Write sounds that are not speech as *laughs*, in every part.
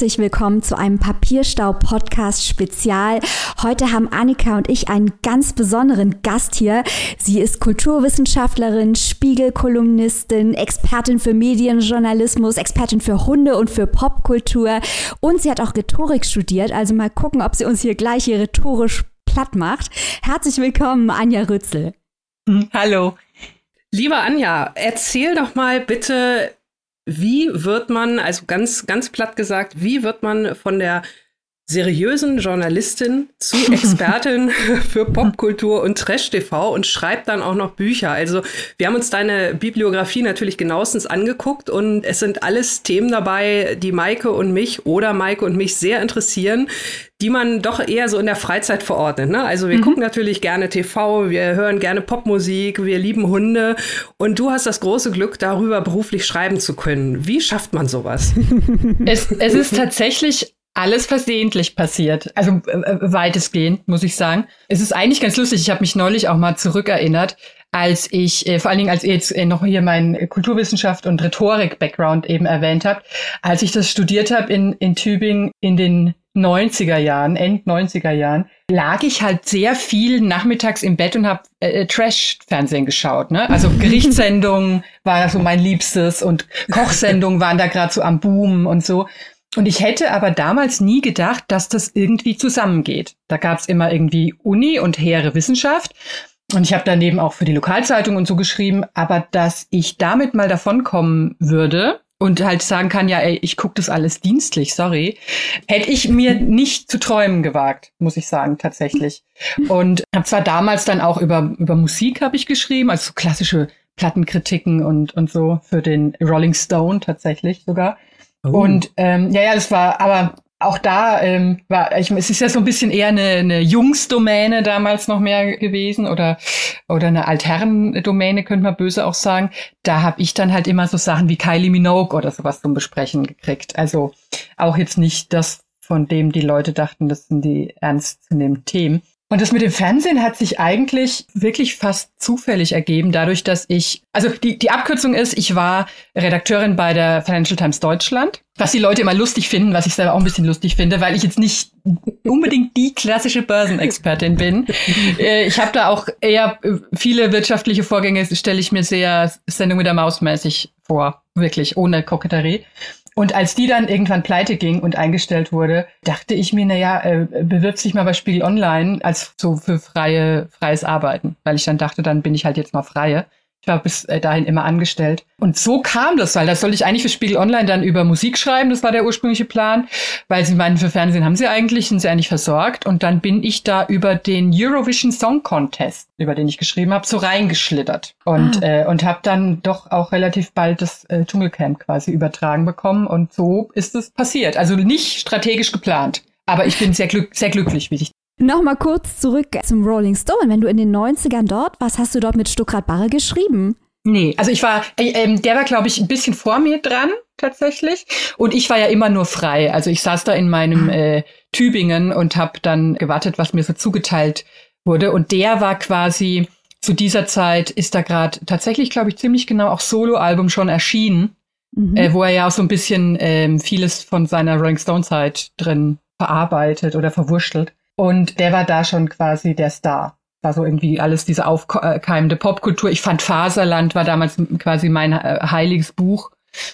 Herzlich willkommen zu einem Papierstau-Podcast-Spezial. Heute haben Annika und ich einen ganz besonderen Gast hier. Sie ist Kulturwissenschaftlerin, Spiegelkolumnistin, Expertin für Medienjournalismus, Expertin für Hunde und für Popkultur und sie hat auch Rhetorik studiert. Also mal gucken, ob sie uns hier gleich hier rhetorisch platt macht. Herzlich willkommen, Anja Rützel. Hallo. Lieber Anja, erzähl doch mal bitte, wie wird man, also ganz, ganz platt gesagt, wie wird man von der seriösen Journalistin zu *laughs* Expertin für Popkultur und Trash-TV und schreibt dann auch noch Bücher. Also wir haben uns deine Bibliografie natürlich genauestens angeguckt und es sind alles Themen dabei, die Maike und mich oder Maike und mich sehr interessieren, die man doch eher so in der Freizeit verordnet. Ne? Also wir mhm. gucken natürlich gerne TV, wir hören gerne Popmusik, wir lieben Hunde und du hast das große Glück, darüber beruflich schreiben zu können. Wie schafft man sowas? *laughs* Es, es ist tatsächlich alles versehentlich passiert. Also äh, äh, weitestgehend, muss ich sagen. Es ist eigentlich ganz lustig. Ich habe mich neulich auch mal zurückerinnert, als ich, äh, vor allen Dingen, als ihr jetzt äh, noch hier meinen Kulturwissenschaft und Rhetorik-Background eben erwähnt habt, als ich das studiert habe in, in Tübingen in den 90er Jahren, End 90er Jahren, lag ich halt sehr viel nachmittags im Bett und habe äh, Trash-Fernsehen geschaut. Ne? Also *laughs* Gerichtssendungen war so mein Liebstes und Kochsendungen waren da gerade so am Boom und so. Und ich hätte aber damals nie gedacht, dass das irgendwie zusammengeht. Da gab es immer irgendwie Uni und hehre Wissenschaft. Und ich habe daneben auch für die Lokalzeitung und so geschrieben, aber dass ich damit mal davonkommen würde und halt sagen kann, ja, ey, ich gucke das alles dienstlich, sorry, hätte ich mir nicht zu träumen gewagt, muss ich sagen, tatsächlich. Und habe zwar damals dann auch über, über Musik habe ich geschrieben, also so klassische Plattenkritiken und, und so für den Rolling Stone tatsächlich sogar. Oh. Und ähm, ja, ja, das war, aber auch da ähm, war, ich, es ist ja so ein bisschen eher eine, eine Jungsdomäne damals noch mehr gewesen oder oder eine Altherrendomäne könnte man böse auch sagen. Da habe ich dann halt immer so Sachen wie Kylie Minogue oder sowas zum Besprechen gekriegt. Also auch jetzt nicht das, von dem die Leute dachten, das sind die ernstzunehmenden Themen. Und das mit dem Fernsehen hat sich eigentlich wirklich fast zufällig ergeben, dadurch, dass ich, also die, die Abkürzung ist, ich war Redakteurin bei der Financial Times Deutschland, was die Leute immer lustig finden, was ich selber auch ein bisschen lustig finde, weil ich jetzt nicht unbedingt die klassische Börsenexpertin bin. *laughs* Äh, ich habe da auch eher viele wirtschaftliche Vorgänge, stelle ich mir sehr Sendung mit der Maus mäßig vor, wirklich, ohne Koketterie. Und als die dann irgendwann pleite ging und eingestellt wurde, dachte ich mir, na ja, äh, bewirb sich mal bei Spiegel Online als so für freie, freies Arbeiten. Weil ich dann dachte, dann bin ich halt jetzt mal freie. Ich war bis äh, dahin immer angestellt. Und so kam das, weil das sollte ich eigentlich für Spiegel Online dann über Musik schreiben. Das war der ursprüngliche Plan, weil sie meinen, für Fernsehen haben sie eigentlich, sind sie eigentlich versorgt. Und dann bin ich da über den Eurovision Song Contest, über den ich geschrieben habe, so reingeschlittert. Und, ah. äh, und habe dann doch auch relativ bald das äh, Dschungelcamp quasi übertragen bekommen. Und so ist es passiert. Also nicht strategisch geplant. Aber ich bin sehr, glück sehr glücklich, wie sich Nochmal kurz zurück zum Rolling Stone. Wenn du in den 90ern dort warst, hast du dort mit Stuckrad Barre geschrieben? Nee, also ich war, äh, ähm, der war, glaube ich, ein bisschen vor mir dran, tatsächlich. Und ich war ja immer nur frei. Also ich saß da in meinem ah. äh, Tübingen und habe dann gewartet, was mir so zugeteilt wurde. Und der war quasi, zu dieser Zeit ist da gerade tatsächlich, glaube ich, ziemlich genau auch Soloalbum schon erschienen, mhm. äh, wo er ja auch so ein bisschen ähm, vieles von seiner Rolling Stone-Zeit drin verarbeitet oder verwurschtelt. Und der war da schon quasi der Star. War so irgendwie alles diese aufkeimende Popkultur. Ich fand Faserland war damals quasi mein äh, heiliges Buch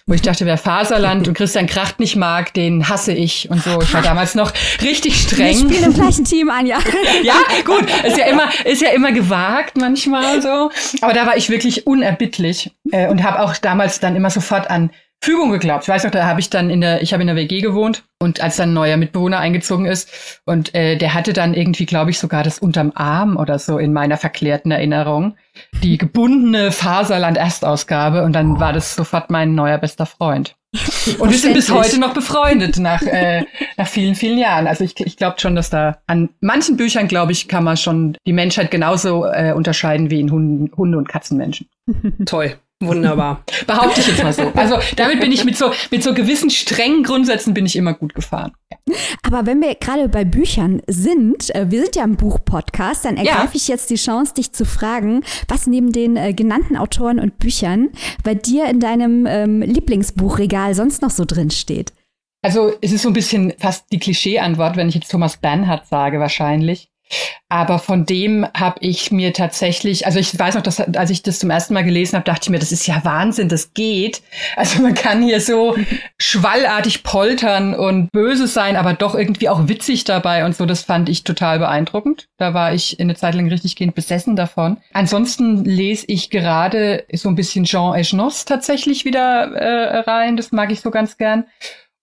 wo ich dachte, wer Faserland und Christian Kracht nicht mag, den hasse ich und so. Ich war damals noch richtig streng. Wir spielen im gleichen Team, Anja. *laughs* ja, gut, ist ja immer, ist ja immer gewagt manchmal so. Aber da war ich wirklich unerbittlich äh, und habe auch damals dann immer sofort an Fügung geglaubt. Ich weiß noch, da habe ich dann in der, ich habe in der WG gewohnt und als dann ein neuer Mitbewohner eingezogen ist und äh, der hatte dann irgendwie, glaube ich, sogar das unterm Arm oder so in meiner verklärten Erinnerung, die gebundene Faserland-Erstausgabe und dann war das sofort mein neuer bester Freund. Und wir sind bis heute noch befreundet nach, äh, nach vielen, vielen Jahren. Also ich, ich glaube schon, dass da an manchen Büchern, glaube ich, kann man schon die Menschheit genauso äh, unterscheiden wie in Hunden, Hunde- und Katzenmenschen. Toll. Wunderbar. *laughs* Behaupte ich jetzt mal so. Also damit bin ich mit so, mit so gewissen strengen Grundsätzen bin ich immer gut gefahren. Aber wenn wir gerade bei Büchern sind, äh, wir sind ja im Buch-Podcast, dann ergreife ja. ich jetzt die Chance, dich zu fragen, was neben den äh, genannten Autoren und Büchern bei dir in deinem ähm, Lieblingsbuchregal sonst noch so drin steht. Also es ist so ein bisschen fast die Klischee-Antwort, wenn ich jetzt Thomas Bernhard sage, wahrscheinlich. Aber von dem habe ich mir tatsächlich, also ich weiß noch, dass, als ich das zum ersten Mal gelesen habe, dachte ich mir, das ist ja Wahnsinn, das geht. Also man kann hier so schwallartig poltern und böse sein, aber doch irgendwie auch witzig dabei und so. Das fand ich total beeindruckend. Da war ich eine Zeit lang richtig gehend besessen davon. Ansonsten lese ich gerade so ein bisschen Jean Echnos tatsächlich wieder äh, rein. Das mag ich so ganz gern.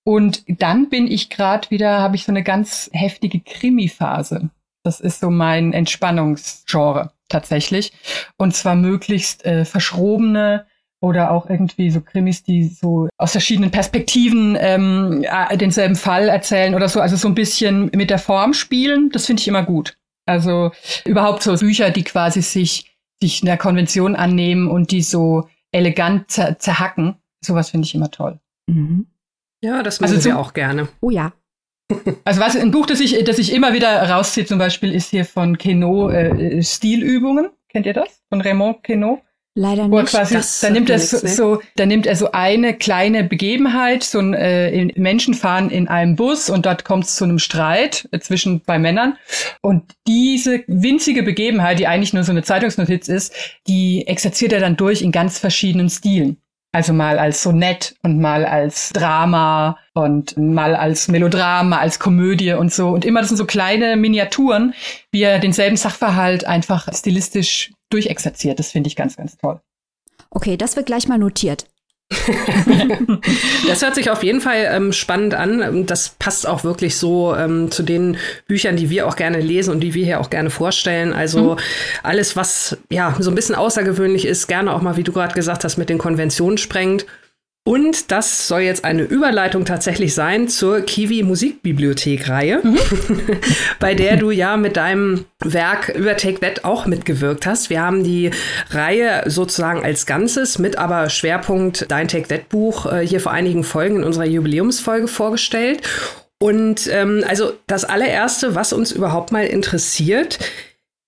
Und dann bin ich gerade wieder, habe ich so eine ganz heftige Krimi-Phase. Das ist so mein Entspannungsgenre tatsächlich. Und zwar möglichst äh, verschrobene oder auch irgendwie so Krimis, die so aus verschiedenen Perspektiven ähm, äh, denselben Fall erzählen oder so. Also so ein bisschen mit der Form spielen, das finde ich immer gut. Also überhaupt so Bücher, die quasi sich, sich einer Konvention annehmen und die so elegant zer zerhacken. Sowas finde ich immer toll. Mhm. Ja, das machen also wir auch gerne. Oh ja. Also was ein Buch, das ich, das ich immer wieder rausziehe, zum Beispiel, ist hier von Queneau äh, Stilübungen. Kennt ihr das? Von Raymond Queneau? Leider nicht. Quasi, da nimmt er so, so, da nimmt er so eine kleine Begebenheit, so ein äh, Menschen fahren in einem Bus und dort kommt es zu einem Streit äh, zwischen bei Männern und diese winzige Begebenheit, die eigentlich nur so eine Zeitungsnotiz ist, die exerziert er dann durch in ganz verschiedenen Stilen. Also mal als Sonett und mal als Drama und mal als Melodrama, als Komödie und so. Und immer das sind so kleine Miniaturen, wie er denselben Sachverhalt einfach stilistisch durchexerziert. Das finde ich ganz, ganz toll. Okay, das wird gleich mal notiert. *laughs* das hört sich auf jeden Fall ähm, spannend an. Das passt auch wirklich so ähm, zu den Büchern, die wir auch gerne lesen und die wir hier auch gerne vorstellen. Also mhm. alles, was ja so ein bisschen außergewöhnlich ist, gerne auch mal, wie du gerade gesagt hast, mit den Konventionen sprengt. Und das soll jetzt eine Überleitung tatsächlich sein zur Kiwi Musikbibliothek-Reihe, mhm. *laughs* bei der du ja mit deinem Werk über Take That auch mitgewirkt hast. Wir haben die Reihe sozusagen als Ganzes mit aber Schwerpunkt Dein Take That Buch äh, hier vor einigen Folgen in unserer Jubiläumsfolge vorgestellt. Und ähm, also das allererste, was uns überhaupt mal interessiert,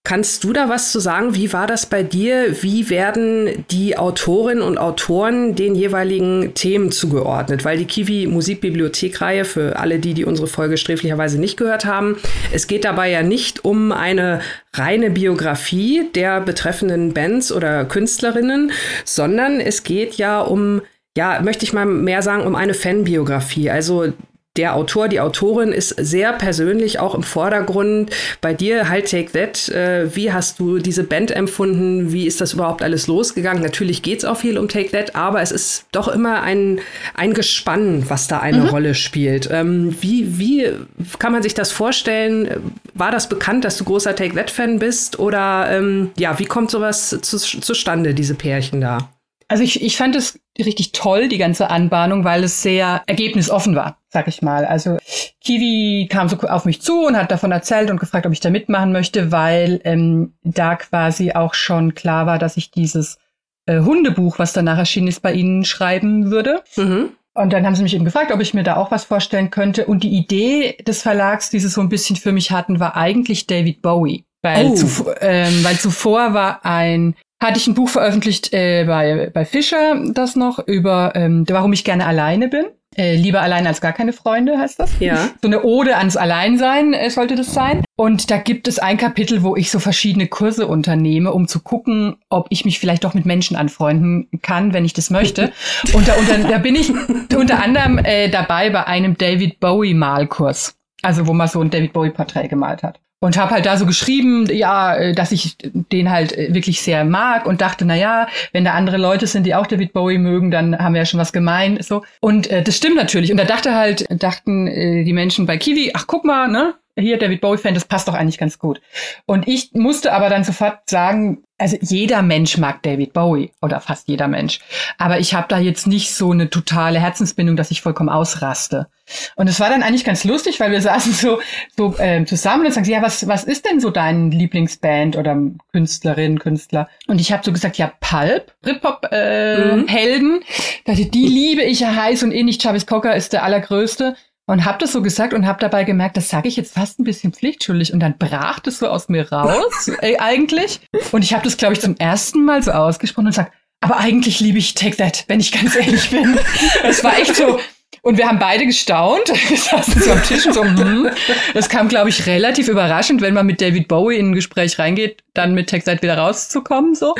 Kannst du da was zu sagen? Wie war das bei dir? Wie werden die Autorinnen und Autoren den jeweiligen Themen zugeordnet? Weil die Kiwi Musikbibliothekreihe, für alle die, die unsere Folge sträflicherweise nicht gehört haben, es geht dabei ja nicht um eine reine Biografie der betreffenden Bands oder Künstlerinnen, sondern es geht ja um ja, möchte ich mal mehr sagen, um eine Fanbiografie. Also der Autor, die Autorin ist sehr persönlich auch im Vordergrund. Bei dir, halt Take That, äh, wie hast du diese Band empfunden? Wie ist das überhaupt alles losgegangen? Natürlich geht es auch viel um Take That, aber es ist doch immer ein, ein Gespann, was da eine mhm. Rolle spielt. Ähm, wie, wie kann man sich das vorstellen? War das bekannt, dass du großer Take That-Fan bist? Oder ähm, ja, wie kommt sowas zu, zustande, diese Pärchen da? Also ich, ich fand es richtig toll, die ganze Anbahnung, weil es sehr ergebnisoffen war, sag ich mal. Also Kiwi kam so auf mich zu und hat davon erzählt und gefragt, ob ich da mitmachen möchte, weil ähm, da quasi auch schon klar war, dass ich dieses äh, Hundebuch, was danach erschienen ist, bei ihnen schreiben würde. Mhm. Und dann haben sie mich eben gefragt, ob ich mir da auch was vorstellen könnte. Und die Idee des Verlags, die sie so ein bisschen für mich hatten, war eigentlich David Bowie. Weil, oh. zu, ähm, weil zuvor war ein hatte ich ein Buch veröffentlicht äh, bei, bei Fischer, das noch, über ähm, warum ich gerne alleine bin. Äh, lieber allein als gar keine Freunde heißt das. Ja. So eine Ode ans Alleinsein äh, sollte das sein. Und da gibt es ein Kapitel, wo ich so verschiedene Kurse unternehme, um zu gucken, ob ich mich vielleicht doch mit Menschen anfreunden kann, wenn ich das möchte. *laughs* Und da, unter, da bin ich unter anderem äh, dabei bei einem David Bowie Malkurs. Also wo man so ein David Bowie Porträt gemalt hat und habe halt da so geschrieben, ja, äh, dass ich den halt äh, wirklich sehr mag und dachte, na ja, wenn da andere Leute sind, die auch David Bowie mögen, dann haben wir ja schon was gemein, so. Und äh, das stimmt natürlich. Und da dachte halt, dachten äh, die Menschen bei Kiwi, ach guck mal, ne, hier David Bowie-Fan, das passt doch eigentlich ganz gut. Und ich musste aber dann sofort sagen, also jeder Mensch mag David Bowie oder fast jeder Mensch. Aber ich habe da jetzt nicht so eine totale Herzensbindung, dass ich vollkommen ausraste. Und es war dann eigentlich ganz lustig, weil wir saßen so, so äh, zusammen und sagen, ja, was, was ist denn so dein Lieblingsband oder Künstlerin, Künstler? Und ich habe so gesagt, ja, Pulp, Britpop-Helden. Äh, mhm. Die liebe ich ja heiß und ähnlich. Travis Cocker ist der allergrößte und habe das so gesagt und habe dabei gemerkt, das sage ich jetzt fast ein bisschen pflichtschuldig und dann brach das so aus mir raus *laughs* äh, eigentlich und ich habe das glaube ich zum ersten Mal so ausgesprochen und sag, aber eigentlich liebe ich Take That, wenn ich ganz ehrlich bin. *laughs* Es war echt so Und wir haben beide gestaunt. *laughs* Wir saßen so am Tisch und so, hm. Das kam, glaube ich, relativ überraschend, wenn man mit David Bowie in ein Gespräch reingeht, dann mit Textite wieder rauszukommen, so.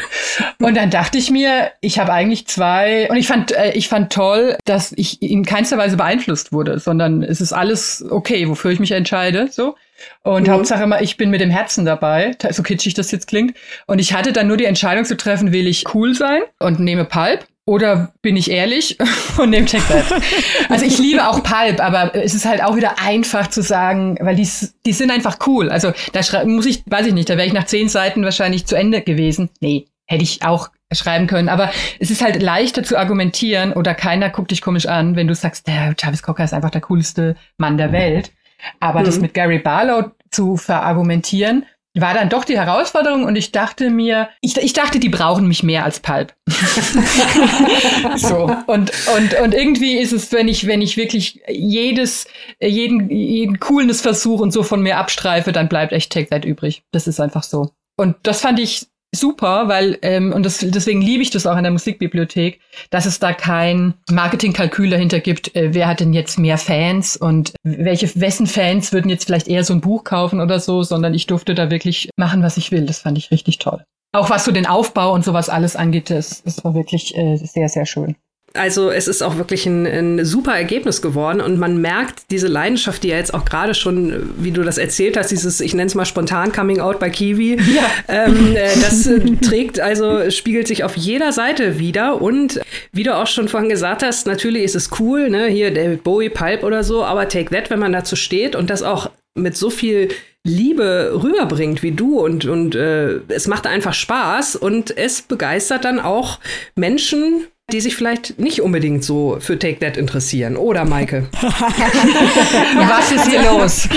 Und dann dachte ich mir, ich habe eigentlich zwei, und ich fand, äh, ich fand toll, dass ich in keinster Weise beeinflusst wurde, sondern es ist alles okay, wofür ich mich entscheide, so. Und mhm. Hauptsache immer, ich bin mit dem Herzen dabei, so kitschig das jetzt klingt. Und ich hatte dann nur die Entscheidung zu treffen, will ich cool sein und nehme Pulp oder bin ich ehrlich und nehme That? Also ich liebe auch Pulp, aber es ist halt auch wieder einfach zu sagen, weil die, die sind einfach cool. Also da muss ich, weiß ich nicht, da wäre ich nach zehn Seiten wahrscheinlich zu Ende gewesen. Nee, hätte ich auch schreiben können. Aber es ist halt leichter zu argumentieren oder keiner guckt dich komisch an, wenn du sagst, der Travis Cocker ist einfach der coolste Mann der Welt. Aber mhm. das mit Gary Barlow zu verargumentieren, war dann doch die Herausforderung und ich dachte mir, ich, ich dachte, die brauchen mich mehr als Pulp. *laughs* so. Und, und, und irgendwie ist es, wenn ich, wenn ich wirklich jedes, jeden, jeden Coolness versuche und so von mir abstreife, dann bleibt echt Take That übrig. Das ist einfach so. Und das fand ich super, weil, ähm, und das, deswegen liebe ich das auch in der Musikbibliothek, dass es da kein Marketingkalkül dahinter gibt, äh, wer hat denn jetzt mehr Fans und welche, wessen Fans würden jetzt vielleicht eher so ein Buch kaufen oder so, sondern ich durfte da wirklich machen, was ich will. Das fand ich richtig toll. Auch was so den Aufbau und sowas alles angeht, das, das war wirklich äh, sehr, sehr schön. Also es ist auch wirklich ein, ein, super Ergebnis geworden und man merkt diese Leidenschaft, die ja jetzt auch gerade schon, wie du das erzählt hast, dieses, ich nenne es mal spontan Coming Out bei Kiwi, ja. ähm, äh, das äh, trägt also, spiegelt sich auf jeder Seite wieder und wie du auch schon vorhin gesagt hast, natürlich ist es cool, ne, hier David Bowie, Pulp oder so, aber Take That, wenn man dazu steht und das auch mit so viel Liebe rüberbringt wie du und, und äh, es macht einfach Spaß und es begeistert dann auch Menschen, die sich vielleicht nicht unbedingt so für Take That interessieren. Oder Maike? *laughs* Was ist hier los?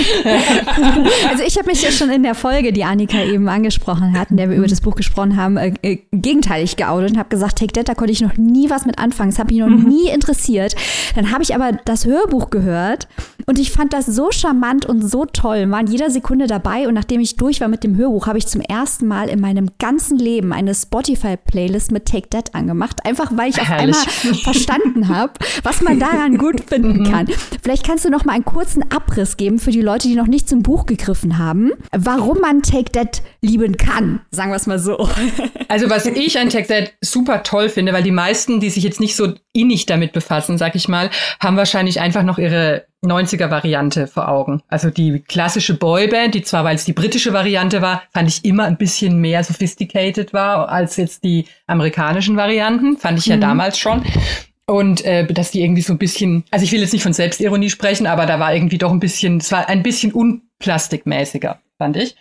also ich habe mich ja schon in der Folge, die Annika eben angesprochen hat, in der wir über das Buch gesprochen haben, äh, äh, gegenteilig geoutet und habe gesagt, Take That, da konnte ich noch nie was mit anfangen. Das hat mich noch mhm. nie interessiert. Dann habe ich aber das Hörbuch gehört und ich fand das so charmant und so toll, war in jeder Sekunde dabei und nachdem ich durch war mit dem Hörbuch, habe ich zum ersten Mal in meinem ganzen Leben eine Spotify-Playlist mit Take That angemacht, einfach weil ich auf Herrlich. einmal verstanden habe, was man daran gut *laughs* finden mhm. kann. Vielleicht kannst du noch mal einen kurzen Abriss geben für die Leute, die noch nicht zum Buch gegriffen haben, warum man Take That lieben kann, sagen wir es mal so. *laughs* Also was ich an Take That super toll finde, weil die meisten, die sich jetzt nicht so innig damit befassen, sag ich mal, haben wahrscheinlich einfach noch ihre 90er-Variante vor Augen. Also die klassische Boyband, die zwar, weil es die britische Variante war, fand ich immer ein bisschen mehr sophisticated war als jetzt die amerikanischen Varianten. Fand ich ja mhm. damals schon. Und äh, dass die irgendwie so ein bisschen, also ich will jetzt nicht von Selbstironie sprechen, aber da war irgendwie doch ein bisschen, es war ein bisschen unplastikmäßiger, fand ich,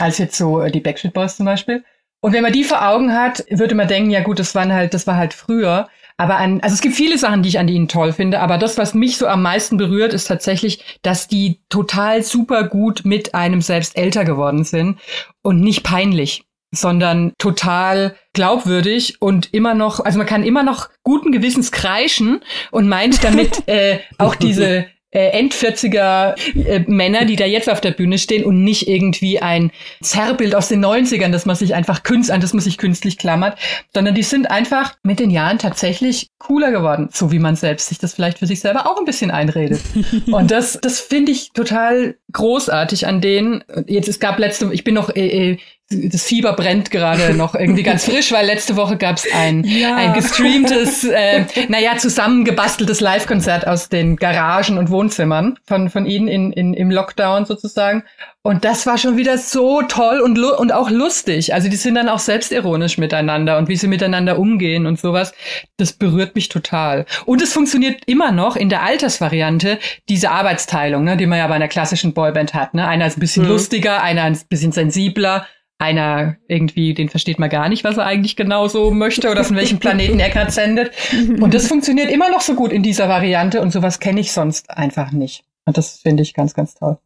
als jetzt so äh, die Backstreet Boys zum Beispiel. Und wenn man die vor Augen hat, würde man denken, ja gut, das waren halt, das war halt früher. Aber an, also es gibt viele Sachen, die ich an ihnen toll finde, aber das, was mich so am meisten berührt, ist tatsächlich, dass die total super gut mit einem selbst älter geworden sind und nicht peinlich sondern total glaubwürdig und immer noch, also man kann immer noch guten Gewissens kreischen und meint damit *laughs* äh, auch diese äh, End-40er äh, Männer, die da jetzt auf der Bühne stehen und nicht irgendwie ein Zerrbild aus den 90ern, das man sich einfach künst, an das man sich künstlich klammert, sondern die sind einfach mit den Jahren tatsächlich cooler geworden, so wie man selbst sich das vielleicht für sich selber auch ein bisschen einredet. *laughs* und das, das finde ich total großartig an denen. Jetzt, es gab letzte, ich bin noch äh, äh das Fieber brennt gerade noch irgendwie ganz frisch, weil letzte Woche gab es ein, ja. ein gestreamtes, äh, naja, zusammengebasteltes Live-Konzert aus den Garagen und Wohnzimmern von, von ihnen in, in, im Lockdown sozusagen. Und das war schon wieder so toll und, und auch lustig. Also die sind dann auch selbstironisch miteinander und wie sie miteinander umgehen und sowas. Das berührt mich total. Und es funktioniert immer noch in der Altersvariante, diese Arbeitsteilung, ne, die man ja bei einer klassischen Boyband hat. Ne? Einer ist ein bisschen mhm. lustiger, einer ein bisschen sensibler, einer irgendwie, den versteht man gar nicht, was er eigentlich genau so möchte oder von welchem Planeten er gerade sendet. *laughs* Und das funktioniert immer noch so gut in dieser Variante und sowas kenne ich sonst einfach nicht. Und das finde ich ganz, ganz toll.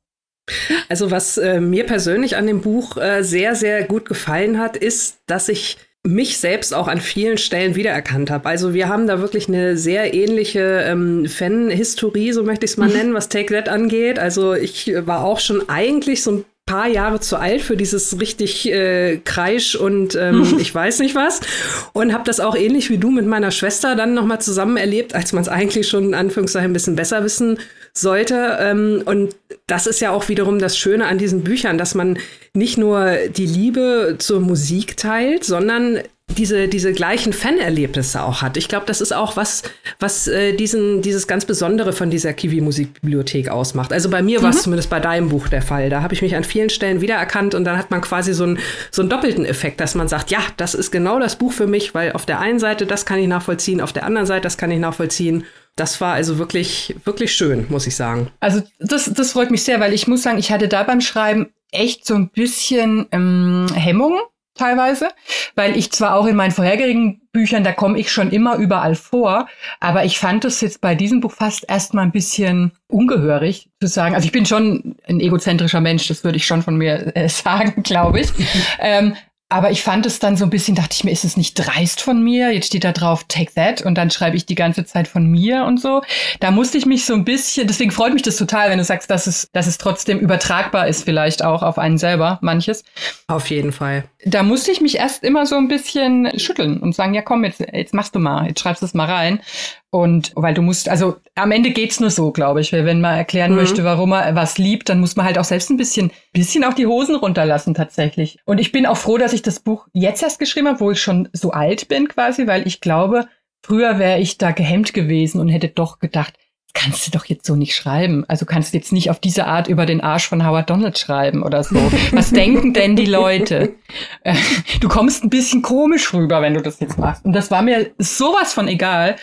Also was äh, mir persönlich an dem Buch äh, sehr, sehr gut gefallen hat, ist, dass ich mich selbst auch an vielen Stellen wiedererkannt habe. Also wir haben da wirklich eine sehr ähnliche ähm, Fan-Historie, so möchte ich es mal *laughs* nennen, was Take That angeht. Also ich war auch schon eigentlich so ein paar Jahre zu alt für dieses richtig äh, Kreisch und ähm, *laughs* ich weiß nicht was. Und habe das auch ähnlich wie du mit meiner Schwester dann nochmal zusammen erlebt, als man es eigentlich schon in Anführungszeichen ein bisschen besser wissen sollte. Ähm, und das ist ja auch wiederum das Schöne an diesen Büchern, dass man nicht nur die Liebe zur Musik teilt, sondern diese, diese gleichen Fanerlebnisse auch hat. Ich glaube, das ist auch was, was äh, diesen, dieses ganz Besondere von dieser Kiwi-Musikbibliothek ausmacht. Also bei mir mhm. war es zumindest bei deinem Buch der Fall. Da habe ich mich an vielen Stellen wiedererkannt und dann hat man quasi so, ein, so einen doppelten Effekt, dass man sagt, ja, das ist genau das Buch für mich, weil auf der einen Seite, das kann ich nachvollziehen, auf der anderen Seite, das kann ich nachvollziehen. Das war also wirklich, wirklich schön, muss ich sagen. Also das, das freut mich sehr, weil ich muss sagen, ich hatte da beim Schreiben echt so ein bisschen ähm, Hemmungen teilweise, weil ich zwar auch in meinen vorherigen Büchern, da komme ich schon immer überall vor, aber ich fand es jetzt bei diesem Buch fast erstmal ein bisschen ungehörig zu sagen. Also ich bin schon ein egozentrischer Mensch, das würde ich schon von mir äh, *laughs* sagen, glaube ich. *laughs* ähm, aber ich fand es dann so ein bisschen, dachte ich mir, ist es nicht dreist von mir? Jetzt steht da drauf, take that und dann schreibe ich die ganze Zeit von mir und so. Da musste ich mich so ein bisschen, deswegen freut mich das total, wenn du sagst, dass es, dass es trotzdem übertragbar ist, vielleicht auch auf einen selber, manches. Auf jeden Fall. Da musste ich mich erst immer so ein bisschen schütteln und sagen, ja komm, jetzt, jetzt machst du mal, jetzt schreibst du es mal rein. Und weil du musst, also am Ende geht's nur so, glaube ich. Wenn man erklären mhm. möchte, warum er was liebt, dann muss man halt auch selbst ein bisschen, bisschen auch die Hosen runterlassen tatsächlich. Und ich bin auch froh, dass ich das Buch jetzt erst geschrieben habe, wo ich schon so alt bin quasi, weil ich glaube, früher wäre ich da gehemmt gewesen und hätte doch gedacht, kannst du doch jetzt so nicht schreiben. Also kannst du jetzt nicht auf diese Art über den Arsch von Howard Donald schreiben oder so. Was denken denn die Leute? Äh, du kommst ein bisschen komisch rüber, wenn du das jetzt machst. Und das war mir sowas von egal.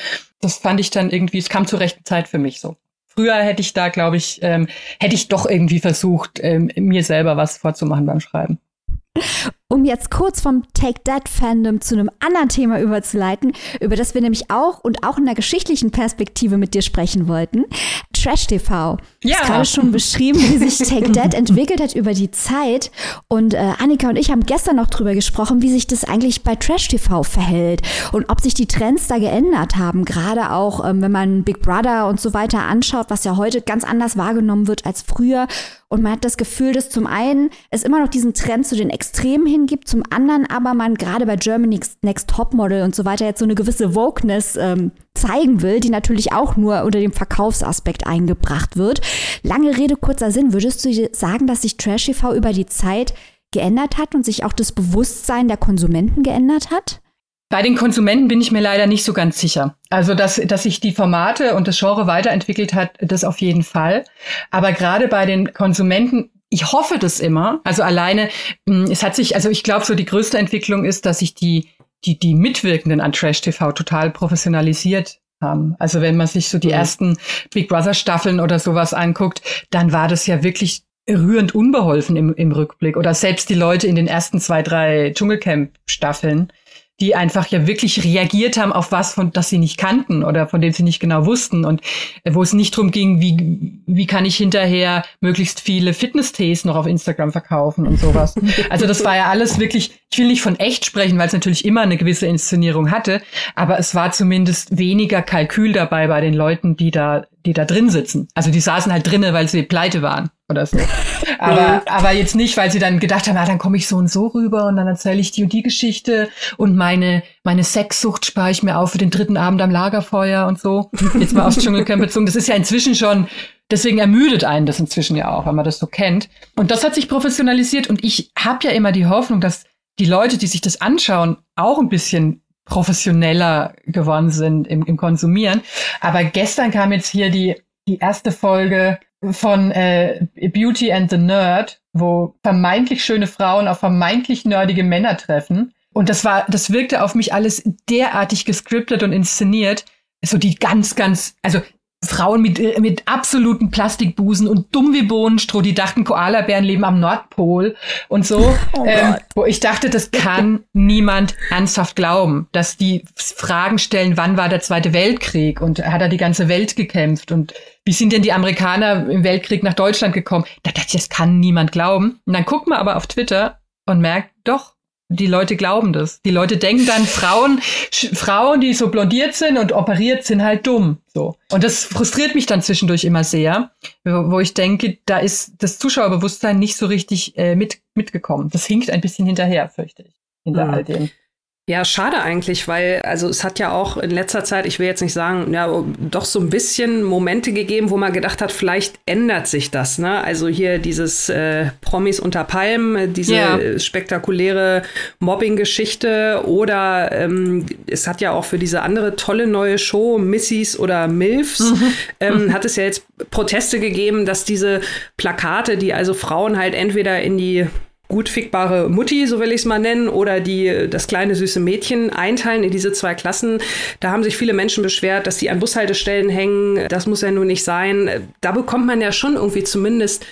Das fand ich dann irgendwie, es kam zur rechten Zeit für mich so. Früher hätte ich da, glaube ich, ähm, hätte ich doch irgendwie versucht, ähm, mir selber was vorzumachen beim Schreiben. Um jetzt kurz vom Take That Fandom zu einem anderen Thema überzuleiten, über das wir nämlich auch und auch in der geschichtlichen Perspektive mit dir sprechen wollten. Trash TV. Ja. Du gerade schon beschrieben, wie sich Take That *laughs* entwickelt hat über die Zeit. Und äh, Annika und ich haben gestern noch drüber gesprochen, wie sich das eigentlich bei Trash TV verhält und ob sich die Trends da geändert haben. Gerade auch, ähm, wenn man Big Brother und so weiter anschaut, was ja heute ganz anders wahrgenommen wird als früher. Und man hat das Gefühl, dass zum einen es immer noch diesen Trend zu den Extremen hingibt, zum anderen aber man gerade bei Germany's Next Topmodel und so weiter jetzt so eine gewisse Wokeness ähm, zeigen will, die natürlich auch nur unter dem Verkaufsaspekt eingebracht wird. Lange Rede, kurzer Sinn. Würdest du sagen, dass sich Trash TV über die Zeit geändert hat und sich auch das Bewusstsein der Konsumenten geändert hat? Bei den Konsumenten bin ich mir leider nicht so ganz sicher. Also, dass, dass sich die Formate und das Genre weiterentwickelt hat, das auf jeden Fall. Aber gerade bei den Konsumenten, ich hoffe das immer. Also alleine, hm, es hat sich, also ich glaube, so die größte Entwicklung ist, dass sich die, die, die Mitwirkenden an Trash TV total professionalisiert haben. Also wenn man sich so die mhm. ersten Big Brother Staffeln oder sowas anguckt, dann war das ja wirklich rührend unbeholfen im, im Rückblick. Oder selbst die Leute in den ersten zwei, drei Dschungelcamp Staffeln die einfach ja wirklich reagiert haben auf was, von das sie nicht kannten oder von dem sie nicht genau wussten und äh, wo es nicht drum ging, wie, wie kann ich hinterher möglichst viele Fitness-Tees noch auf Instagram verkaufen und sowas. *laughs* Also das war ja alles wirklich, ich will nicht von echt sprechen, weil es natürlich immer eine gewisse Inszenierung hatte, aber es war zumindest weniger Kalkül dabei bei den Leuten, die da, die da drin sitzen. Also die saßen halt drinnen, weil sie pleite waren oder so. Aber, aber jetzt nicht, weil sie dann gedacht haben, ah, dann komme ich so und so rüber und dann erzähle ich die und die Geschichte und meine, meine Sexsucht spare ich mir auf für den dritten Abend am Lagerfeuer und so. Jetzt mal aufs Dschungelcamp bezogen. Das ist ja inzwischen schon, deswegen ermüdet einen das inzwischen ja auch, wenn man das so kennt. Und das hat sich professionalisiert und ich habe ja immer die Hoffnung, dass die Leute, die sich das anschauen, auch ein bisschen professioneller geworden sind im, im Konsumieren. Aber gestern kam jetzt hier die, die erste Folge von äh, Beauty and the Nerd, wo vermeintlich schöne Frauen auf vermeintlich nerdige Männer treffen. Und das war, das wirkte auf mich alles derartig gescriptet und inszeniert. So die ganz, ganz, also Frauen mit, äh, mit absoluten Plastikbusen und dumm wie Bohnenstroh, die dachten, Koalabären leben am Nordpol und so. *laughs* Oh ähm, wo ich dachte, das kann *laughs* niemand ernsthaft glauben, dass die Fragen stellen, wann war der Zweite Weltkrieg und hat er die ganze Welt gekämpft und wie sind denn die Amerikaner im Weltkrieg nach Deutschland gekommen? Da dachte ich, das kann niemand glauben. Und dann guckt man aber auf Twitter und merkt, doch, die Leute glauben das. Die Leute denken dann, Frauen, Frauen, die so blondiert sind und operiert, sind halt dumm. So. Und das frustriert mich dann zwischendurch immer sehr, wo ich denke, da ist das Zuschauerbewusstsein nicht so richtig äh, mit, mitgekommen. Das hinkt ein bisschen hinterher, fürchte ich, hinter mhm. all dem. Ja, schade eigentlich, weil also es hat ja auch in letzter Zeit, ich will jetzt nicht sagen, ja, doch so ein bisschen Momente gegeben, wo man gedacht hat, vielleicht ändert sich das. Ne? Also hier dieses äh, Promis unter Palmen, diese ja. spektakuläre Mobbing-Geschichte oder ähm, es hat ja auch für diese andere tolle neue Show, Missies oder Milfs, mhm. ähm, hat es ja jetzt Proteste gegeben, dass diese Plakate, die also Frauen halt entweder in die gut fickbare Mutti, so will ich es mal nennen, oder die das kleine süße Mädchen einteilen in diese zwei Klassen. Da haben sich viele Menschen beschwert, dass die an Bushaltestellen hängen. Das muss ja nun nicht sein. Da bekommt man ja schon irgendwie zumindest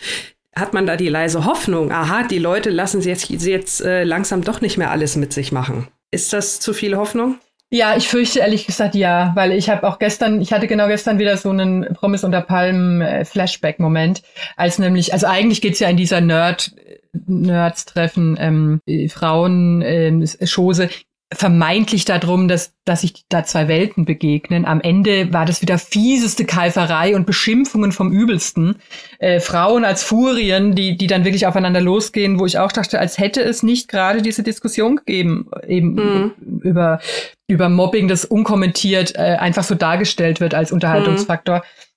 hat man da die leise Hoffnung, aha, die Leute lassen sie jetzt, sie jetzt äh, langsam doch nicht mehr alles mit sich machen. Ist das zu viel Hoffnung? Ja, ich fürchte ehrlich gesagt ja, weil ich habe auch gestern, ich hatte genau gestern wieder so einen Promis unter Palmen äh, Flashback-Moment, als nämlich, also eigentlich geht's ja in dieser Nerd Nerds treffen, ähm, Frauen, ähm, Chose, vermeintlich darum, dass, dass sich da zwei Welten begegnen. Am Ende war das wieder fieseste Keiferei und Beschimpfungen vom Übelsten. Äh, Frauen als Furien, die, die dann wirklich aufeinander losgehen, wo ich auch dachte, als hätte es nicht gerade diese Diskussion gegeben, eben mhm. über, über Mobbing, das unkommentiert äh, einfach so dargestellt wird als Unterhaltungsfaktor. Mhm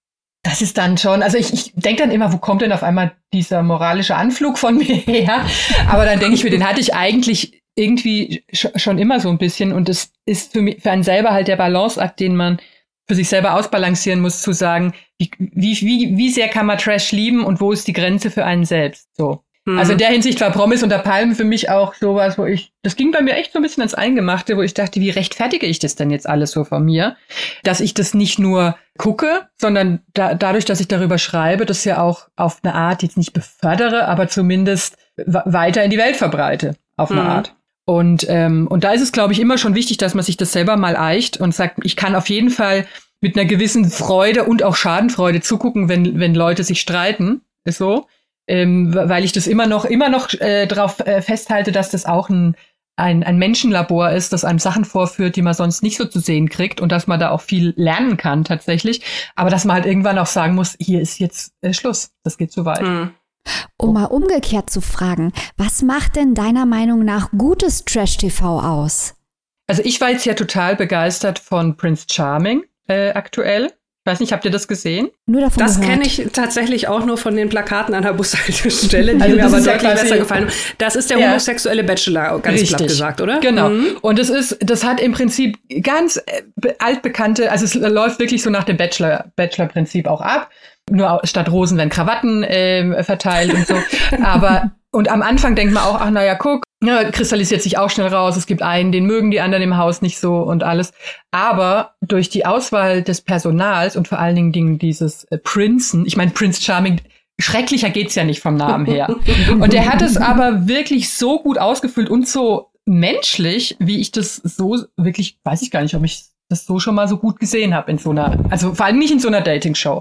das ist dann schon, also ich, ich denke dann immer, wo kommt denn auf einmal dieser moralische Anflug von *laughs* mir her? Aber dann denke ich mir, den hatte ich eigentlich irgendwie schon immer so ein bisschen. Und es ist für mich, für einen selber halt der Balanceakt, den man für sich selber ausbalancieren muss, zu sagen, wie, wie, wie, wie sehr kann man Trash lieben und wo ist die Grenze für einen selbst? So. Mhm. Also in der Hinsicht war Promis unter Palmen für mich auch sowas, wo ich, das ging bei mir echt so ein bisschen ans Eingemachte, wo ich dachte, wie rechtfertige ich das denn jetzt alles so von mir? Dass ich das nicht nur gucke, sondern da, dadurch, dass ich darüber schreibe, das ja auch auf eine Art jetzt nicht befördere, aber zumindest weiter in die Welt verbreite, auf eine mhm. Art. Und, ähm, und da ist es, glaube ich, immer schon wichtig, dass man sich das selber mal eicht und sagt, ich kann auf jeden Fall mit einer gewissen Freude und auch Schadenfreude zugucken, wenn, wenn Leute sich streiten. Ist so ähm, weil ich das immer noch, immer noch äh, darauf äh, festhalte, dass das auch ein, ein, ein Menschenlabor ist, das einem Sachen vorführt, die man sonst nicht so zu sehen kriegt und dass man da auch viel lernen kann tatsächlich. Aber dass man halt irgendwann auch sagen muss, hier ist jetzt äh, Schluss, das geht zu weit. Mhm. Um mal umgekehrt zu fragen, was macht denn deiner Meinung nach gutes Trash-TV aus? Also ich war jetzt ja total begeistert von Prince Charming äh, aktuell. Ich weiß nicht, habt ihr das gesehen? Nur davon Das kenne ich tatsächlich auch nur von den Plakaten an der Bushaltestelle, die also mir aber deutlich ja besser gefallen. Das ist der ja. homosexuelle Bachelor, ganz Richtig. platt gesagt, oder? Genau. Mhm. Und es ist, das hat im Prinzip ganz äh, altbekannte, also es läuft wirklich so nach dem Bachelor, Bachelor-Prinzip auch ab. Nur statt Rosen werden Krawatten äh, verteilt und so. *laughs* aber und am Anfang denkt man auch, ach naja, guck, ja, kristallisiert sich auch schnell raus. Es gibt einen, den mögen die anderen im Haus nicht so und alles. Aber durch die Auswahl des Personals und vor allen Dingen dieses äh, Prinzen, ich meine, Prince Charming, schrecklicher geht's ja nicht vom Namen her. *laughs* und er hat es aber wirklich so gut ausgefüllt und so menschlich, wie ich das so wirklich, weiß ich gar nicht, ob ich das so schon mal so gut gesehen habe in so einer, also vor allem nicht in so einer Dating-Show.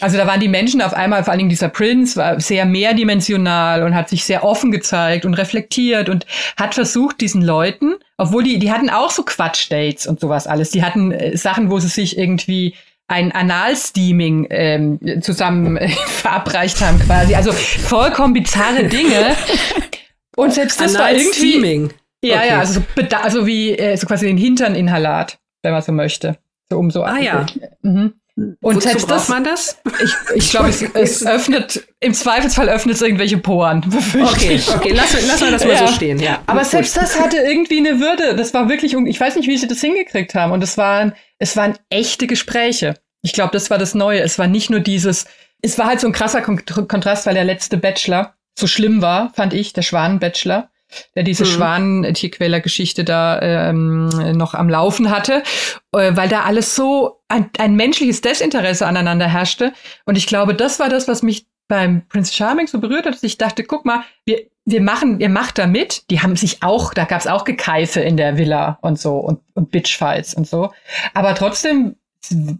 Also da waren die Menschen auf einmal, vor allen Dingen dieser Prince, war sehr mehrdimensional und hat sich sehr offen gezeigt und reflektiert und hat versucht, diesen Leuten, obwohl die, die hatten auch so Quatsch-Dates und sowas alles. Die hatten äh, Sachen, wo sie sich irgendwie ein Analsteaming ähm, zusammen äh, *laughs* verabreicht haben quasi. Also vollkommen bizarre Dinge. *laughs* Und selbst das war irgendwie. Ja, okay. ja, also, so, also wie äh, so quasi den Hinterninhalat wenn man so möchte. So um so ah ja. Mhm. Und Wozu selbst das, man das? Ich, ich glaube, es, es, öffnet, im Zweifelsfall öffnet es irgendwelche Poren. *laughs* Okay, okay, lass, lass mal das mal ja. so stehen. Ja. Aber Gut. selbst das hatte irgendwie eine Würde. Das war wirklich, ich weiß nicht, wie sie das hingekriegt haben. Und es waren, es waren echte Gespräche. Ich glaube, das war das Neue. Es war nicht nur dieses, es war halt so ein krasser Kontrast, weil der letzte Bachelor so schlimm war, fand ich, der Schwan-Bachelor der diese mhm. Schwanentierquäler-Geschichte da ähm, noch am Laufen hatte, äh, weil da alles so ein, ein menschliches Desinteresse aneinander herrschte. Und ich glaube, das war das, was mich beim Prince Charming so berührt hat, dass ich dachte, guck mal, wir, wir machen, ihr macht da mit. Die haben sich auch, da gab's auch Gekeife in der Villa und so und, und Bitchfights und so. Aber trotzdem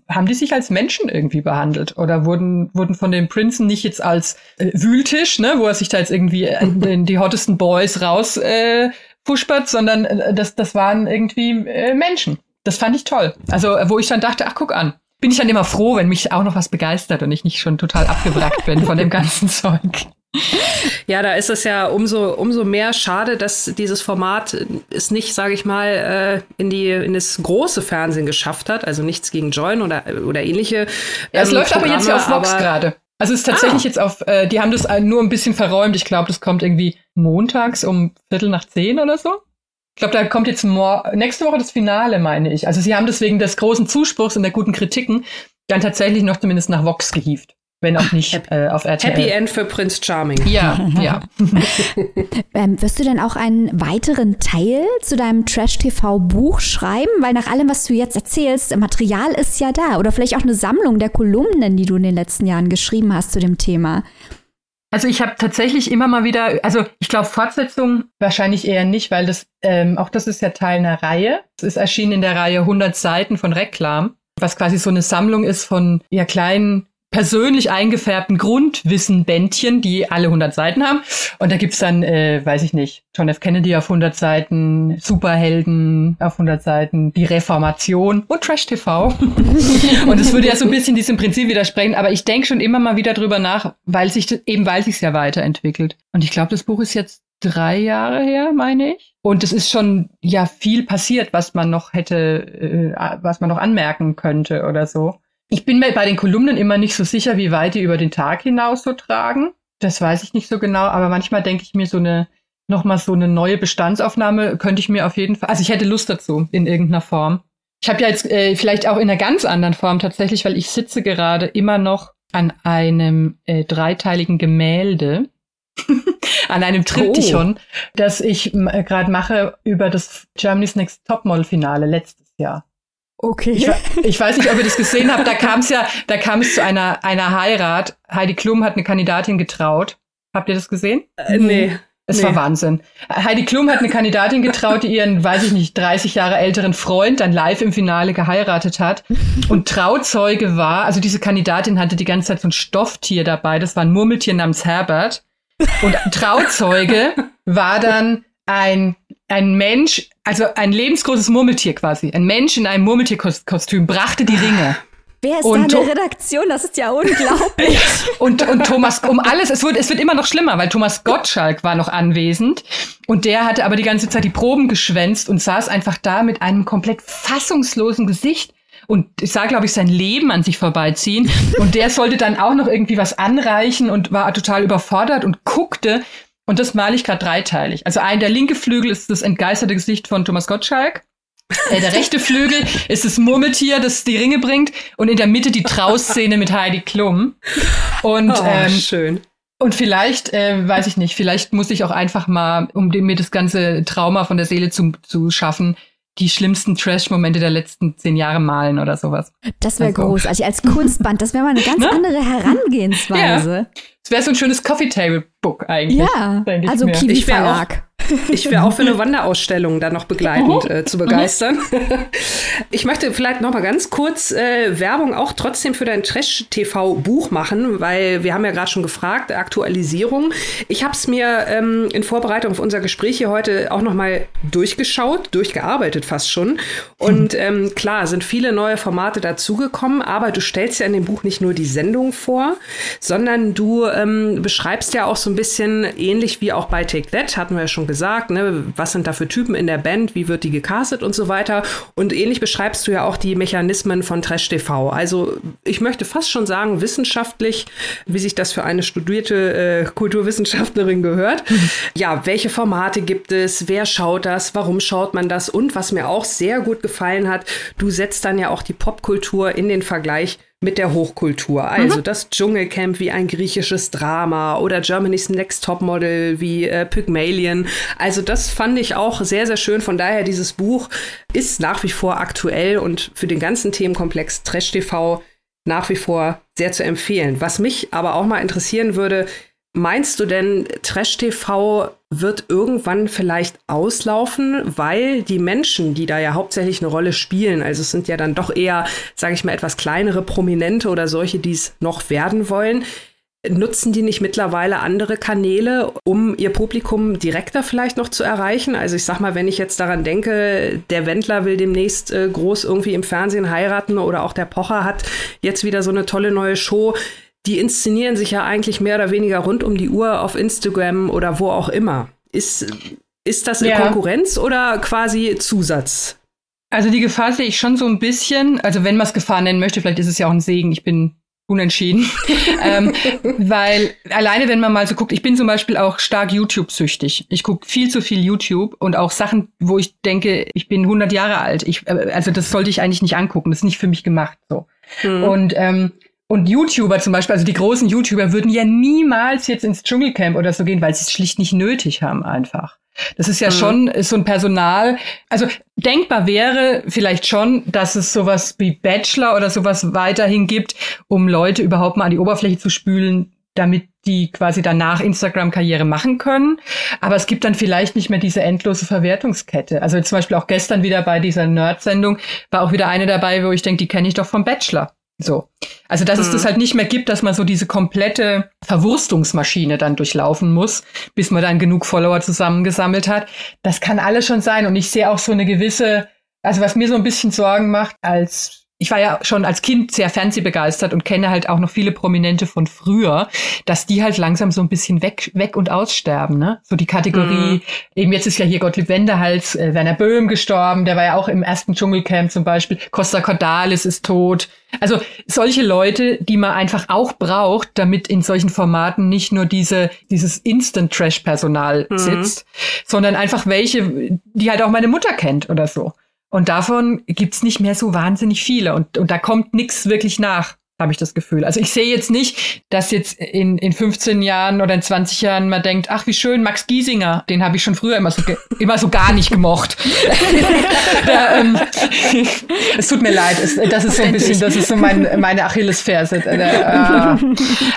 haben die sich als Menschen irgendwie behandelt oder wurden wurden von dem Prinzen nicht jetzt als äh, Wühltisch, ne, wo er sich da jetzt irgendwie in die hottesten Boys raus äh, Fußbad, sondern äh, das, das waren irgendwie äh, Menschen. Das fand ich toll. Also, wo ich dann dachte, ach, guck an. Bin ich dann immer froh, wenn mich auch noch was begeistert und ich nicht schon total abgewrackt bin von dem *laughs* ganzen Zeug. Ja, da ist es ja umso, umso mehr schade, dass dieses Format es nicht, sage ich mal, äh, in, die, in das große Fernsehen geschafft hat. Also nichts gegen Join oder, oder ähnliche. Ja, es ähm, läuft Programme, aber jetzt ja auf Vox gerade. Also es ist tatsächlich ah. jetzt auf, äh, die haben das nur ein bisschen verräumt. Ich glaube, das kommt irgendwie montags um Viertel nach zehn oder so. Ich glaube, da kommt jetzt nächste Woche das Finale, meine ich. Also sie haben deswegen des großen Zuspruchs und der guten Kritiken dann tatsächlich noch zumindest nach Vox gehievt. Wenn auch nicht Happy, äh, auf RTL. Happy End für Prince Charming. Ja, *laughs* ja. *laughs* ähm, wirst du denn auch einen weiteren Teil zu deinem Trash-TV-Buch schreiben? Weil nach allem, was du jetzt erzählst, Material ist ja da. Oder vielleicht auch eine Sammlung der Kolumnen, die du in den letzten Jahren geschrieben hast zu dem Thema. Also ich habe tatsächlich immer mal wieder, also ich glaube Fortsetzung wahrscheinlich eher nicht, weil das, ähm, auch das ist ja Teil einer Reihe. Es ist erschienen in der Reihe 100 Seiten von Reklam, was quasi so eine Sammlung ist von ja kleinen persönlich eingefärbten Grundwissen-Bändchen, die alle 100 Seiten haben. Und da gibt's dann, äh, weiß ich nicht, John F. Kennedy auf 100 Seiten, Superhelden auf 100 Seiten, die Reformation und Trash TV. *laughs* und es würde ja so ein bisschen diesem Prinzip widersprechen, aber ich denke schon immer mal wieder drüber nach, weil sich eben weil sich ja weiterentwickelt. Und ich glaube, das Buch ist jetzt drei Jahre her, meine ich. Und es ist schon ja viel passiert, was man noch hätte, äh, was man noch anmerken könnte oder so. Ich bin mir bei den Kolumnen immer nicht so sicher, wie weit die über den Tag hinaus so tragen. Das weiß ich nicht so genau, aber manchmal denke ich mir so eine, nochmal so eine neue Bestandsaufnahme könnte ich mir auf jeden Fall, also ich hätte Lust dazu in irgendeiner Form. Ich habe ja jetzt äh, vielleicht auch in einer ganz anderen Form tatsächlich, weil ich sitze gerade immer noch an einem äh, dreiteiligen Gemälde, *laughs* an einem Triptychon, oh. das ich äh, gerade mache über das Germany's Next Topmodel Finale letztes Jahr. Okay. Ich, ich, weiß nicht, ob ihr das gesehen habt. Da kam es ja, da kam es zu einer, einer Heirat. Heidi Klum hat eine Kandidatin getraut. Habt ihr das gesehen? Äh, nee. Es nee. war Wahnsinn. Heidi Klum hat eine Kandidatin getraut, die ihren, weiß ich nicht, 30 Jahre älteren Freund dann live im Finale geheiratet hat. Und Trauzeuge war, also diese Kandidatin hatte die ganze Zeit so ein Stofftier dabei, das war ein Murmeltier namens Herbert. Und Trauzeuge war dann ein, ein Mensch, also ein lebensgroßes Murmeltier quasi, ein Mensch in einem Murmeltierkostüm brachte die Ringe. Wer ist und da in der Redaktion? Das ist ja *laughs* unglaublich. und, und Thomas, um alles, es wird, es wird immer noch schlimmer, weil Thomas Gottschalk war noch anwesend und der hatte aber die ganze Zeit die Proben geschwänzt und saß einfach da mit einem komplett fassungslosen Gesicht und ich sah, glaube ich, sein Leben an sich vorbeiziehen. Und der sollte dann auch noch irgendwie was anreichen und war total überfordert und guckte und das male ich gerade dreiteilig. Also ein, der linke Flügel ist das entgeisterte Gesicht von Thomas Gottschalk. Äh, der rechte *laughs* Flügel ist das Murmeltier, das die Ringe bringt. Und in der Mitte die Trauszene mit Heidi Klum. Und, oh, ähm, schön. Und vielleicht, äh, weiß ich nicht, vielleicht muss ich auch einfach mal, um mir das ganze Trauma von der Seele zu, zu schaffen, die schlimmsten Trash-Momente der letzten zehn Jahre malen oder sowas. Das wäre also. großartig. Als Kunstband, das wäre mal eine ganz *laughs* ne? andere Herangehensweise. Ja. Das wäre so ein schönes Coffee-Table-Book eigentlich. Ja, also Kiwi Verlag. Ich wäre auch für eine Wanderausstellung da noch begleitend uh äh, zu begeistern. *laughs* ich möchte vielleicht noch mal ganz kurz äh, Werbung auch trotzdem für dein Trash-TV-Buch machen, weil wir haben ja gerade schon gefragt, Aktualisierung. Ich habe es mir ähm, in Vorbereitung auf unser Gespräch hier heute auch noch mal durchgeschaut, durchgearbeitet fast schon. Und ähm, klar, sind viele neue Formate dazugekommen, aber du stellst ja in dem Buch nicht nur die Sendung vor, sondern du ähm, beschreibst ja auch so ein bisschen ähnlich wie auch bei Take That, hatten wir ja schon gesagt, ne, was sind da für Typen in der Band, wie wird die gecastet und so weiter. Und ähnlich beschreibst du ja auch die Mechanismen von Trash TV. Also ich möchte fast schon sagen, wissenschaftlich, wie sich das für eine studierte äh, Kulturwissenschaftlerin gehört. *laughs* Ja, welche Formate gibt es? Wer schaut das? Warum schaut man das? Und was mir auch sehr gut gefallen hat, du setzt dann ja auch die Popkultur in den Vergleich mit der Hochkultur. Also mhm. das Dschungelcamp wie ein griechisches Drama oder Germany's Next Topmodel wie äh, Pygmalion. Also das fand ich auch sehr, sehr schön. Von daher, dieses Buch ist nach wie vor aktuell und für den ganzen Themenkomplex Trash TV nach wie vor sehr zu empfehlen. Was mich aber auch mal interessieren würde, Meinst du denn, Trash-TV wird irgendwann vielleicht auslaufen, weil die Menschen, die da ja hauptsächlich eine Rolle spielen, also es sind ja dann doch eher, sage ich mal, etwas kleinere Prominente oder solche, die es noch werden wollen, Nutzen die nicht mittlerweile andere Kanäle, um ihr Publikum direkter vielleicht noch zu erreichen? Also ich sag mal, wenn ich jetzt daran denke, der Wendler will demnächst äh, groß irgendwie im Fernsehen heiraten oder auch der Pocher hat jetzt wieder so eine tolle neue Show. Die inszenieren sich ja eigentlich mehr oder weniger rund um die Uhr auf Instagram oder wo auch immer. Ist, ist das ja. Konkurrenz oder quasi Zusatz? Also die Gefahr sehe ich schon so ein bisschen. Also wenn man es Gefahr nennen möchte, vielleicht ist es ja auch ein Segen. Ich bin unentschieden. *laughs* ähm, weil alleine, wenn man mal so guckt, ich bin zum Beispiel auch stark YouTube-süchtig. Ich gucke viel zu viel YouTube und auch Sachen, wo ich denke, ich bin 100 Jahre alt. Ich, äh, also das sollte ich eigentlich nicht angucken. Das ist nicht für mich gemacht. So. Mhm. Und ähm, und YouTuber zum Beispiel, also die großen YouTuber würden ja niemals jetzt ins Dschungelcamp oder so gehen, weil sie es schlicht nicht nötig haben einfach. Das ist ja mhm. schon so ein Personal. Also denkbar wäre vielleicht schon, dass es sowas wie Bachelor oder sowas weiterhin gibt, um Leute überhaupt mal an die Oberfläche zu spülen, damit die quasi danach Instagram-Karriere machen können. Aber es gibt dann vielleicht nicht mehr diese endlose Verwertungskette. Also zum Beispiel auch gestern wieder bei dieser Nerd-Sendung war auch wieder eine dabei, wo ich denke, die kenne ich doch vom Bachelor. So. Also, dass mhm. es das halt nicht mehr gibt, dass man so diese komplette Verwurstungsmaschine dann durchlaufen muss, bis man dann genug Follower zusammengesammelt hat. Das kann alles schon sein. Und ich sehe auch so eine gewisse, also was mir so ein bisschen Sorgen macht als ich war ja schon als Kind sehr fernsehbegeistert und kenne halt auch noch viele Prominente von früher, dass die halt langsam so ein bisschen weg, weg und aussterben, ne? So die Kategorie, mhm. eben jetzt ist ja hier Gottlieb Wendehals, äh, Werner Böhm gestorben, der war ja auch im ersten Dschungelcamp zum Beispiel, Costa Cordalis ist tot. Also solche Leute, die man einfach auch braucht, damit in solchen Formaten nicht nur diese, dieses Instant-Trash-Personal mhm. sitzt, sondern einfach welche, die halt auch meine Mutter kennt oder so. Und davon gibt's nicht mehr so wahnsinnig viele. Und, und da kommt nichts wirklich nach, habe ich das Gefühl. Also ich sehe jetzt nicht, dass jetzt in, in 15 Jahren oder in 20 Jahren man denkt, ach wie schön, Max Giesinger, den habe ich schon früher immer so, immer so gar nicht gemocht. *laughs* da, ähm, es tut mir leid, es, das ist so ein bisschen, das ist so mein, meine Achillesferse. Äh,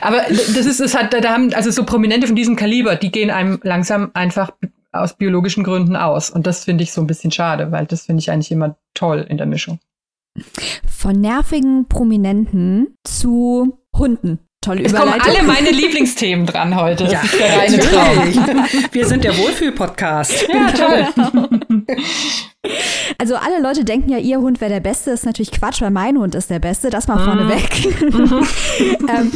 aber das ist, es hat, da haben, also so Prominente von diesem Kaliber, die gehen einem langsam einfach aus biologischen Gründen aus. Und das finde ich so ein bisschen schade, weil das finde ich eigentlich immer toll in der Mischung. Von nervigen Prominenten zu Hunden. Tolle es kommen alle meine Lieblingsthemen dran heute. Das ja, ist der reine Traum. *laughs* Wir sind der Wohlfühl-Podcast. Ja, toll. *laughs* Also alle Leute denken ja, ihr Hund wäre der Beste. Das ist natürlich Quatsch, weil mein Hund ist der Beste. Das mal mhm. vorneweg. Mhm. *laughs* ähm,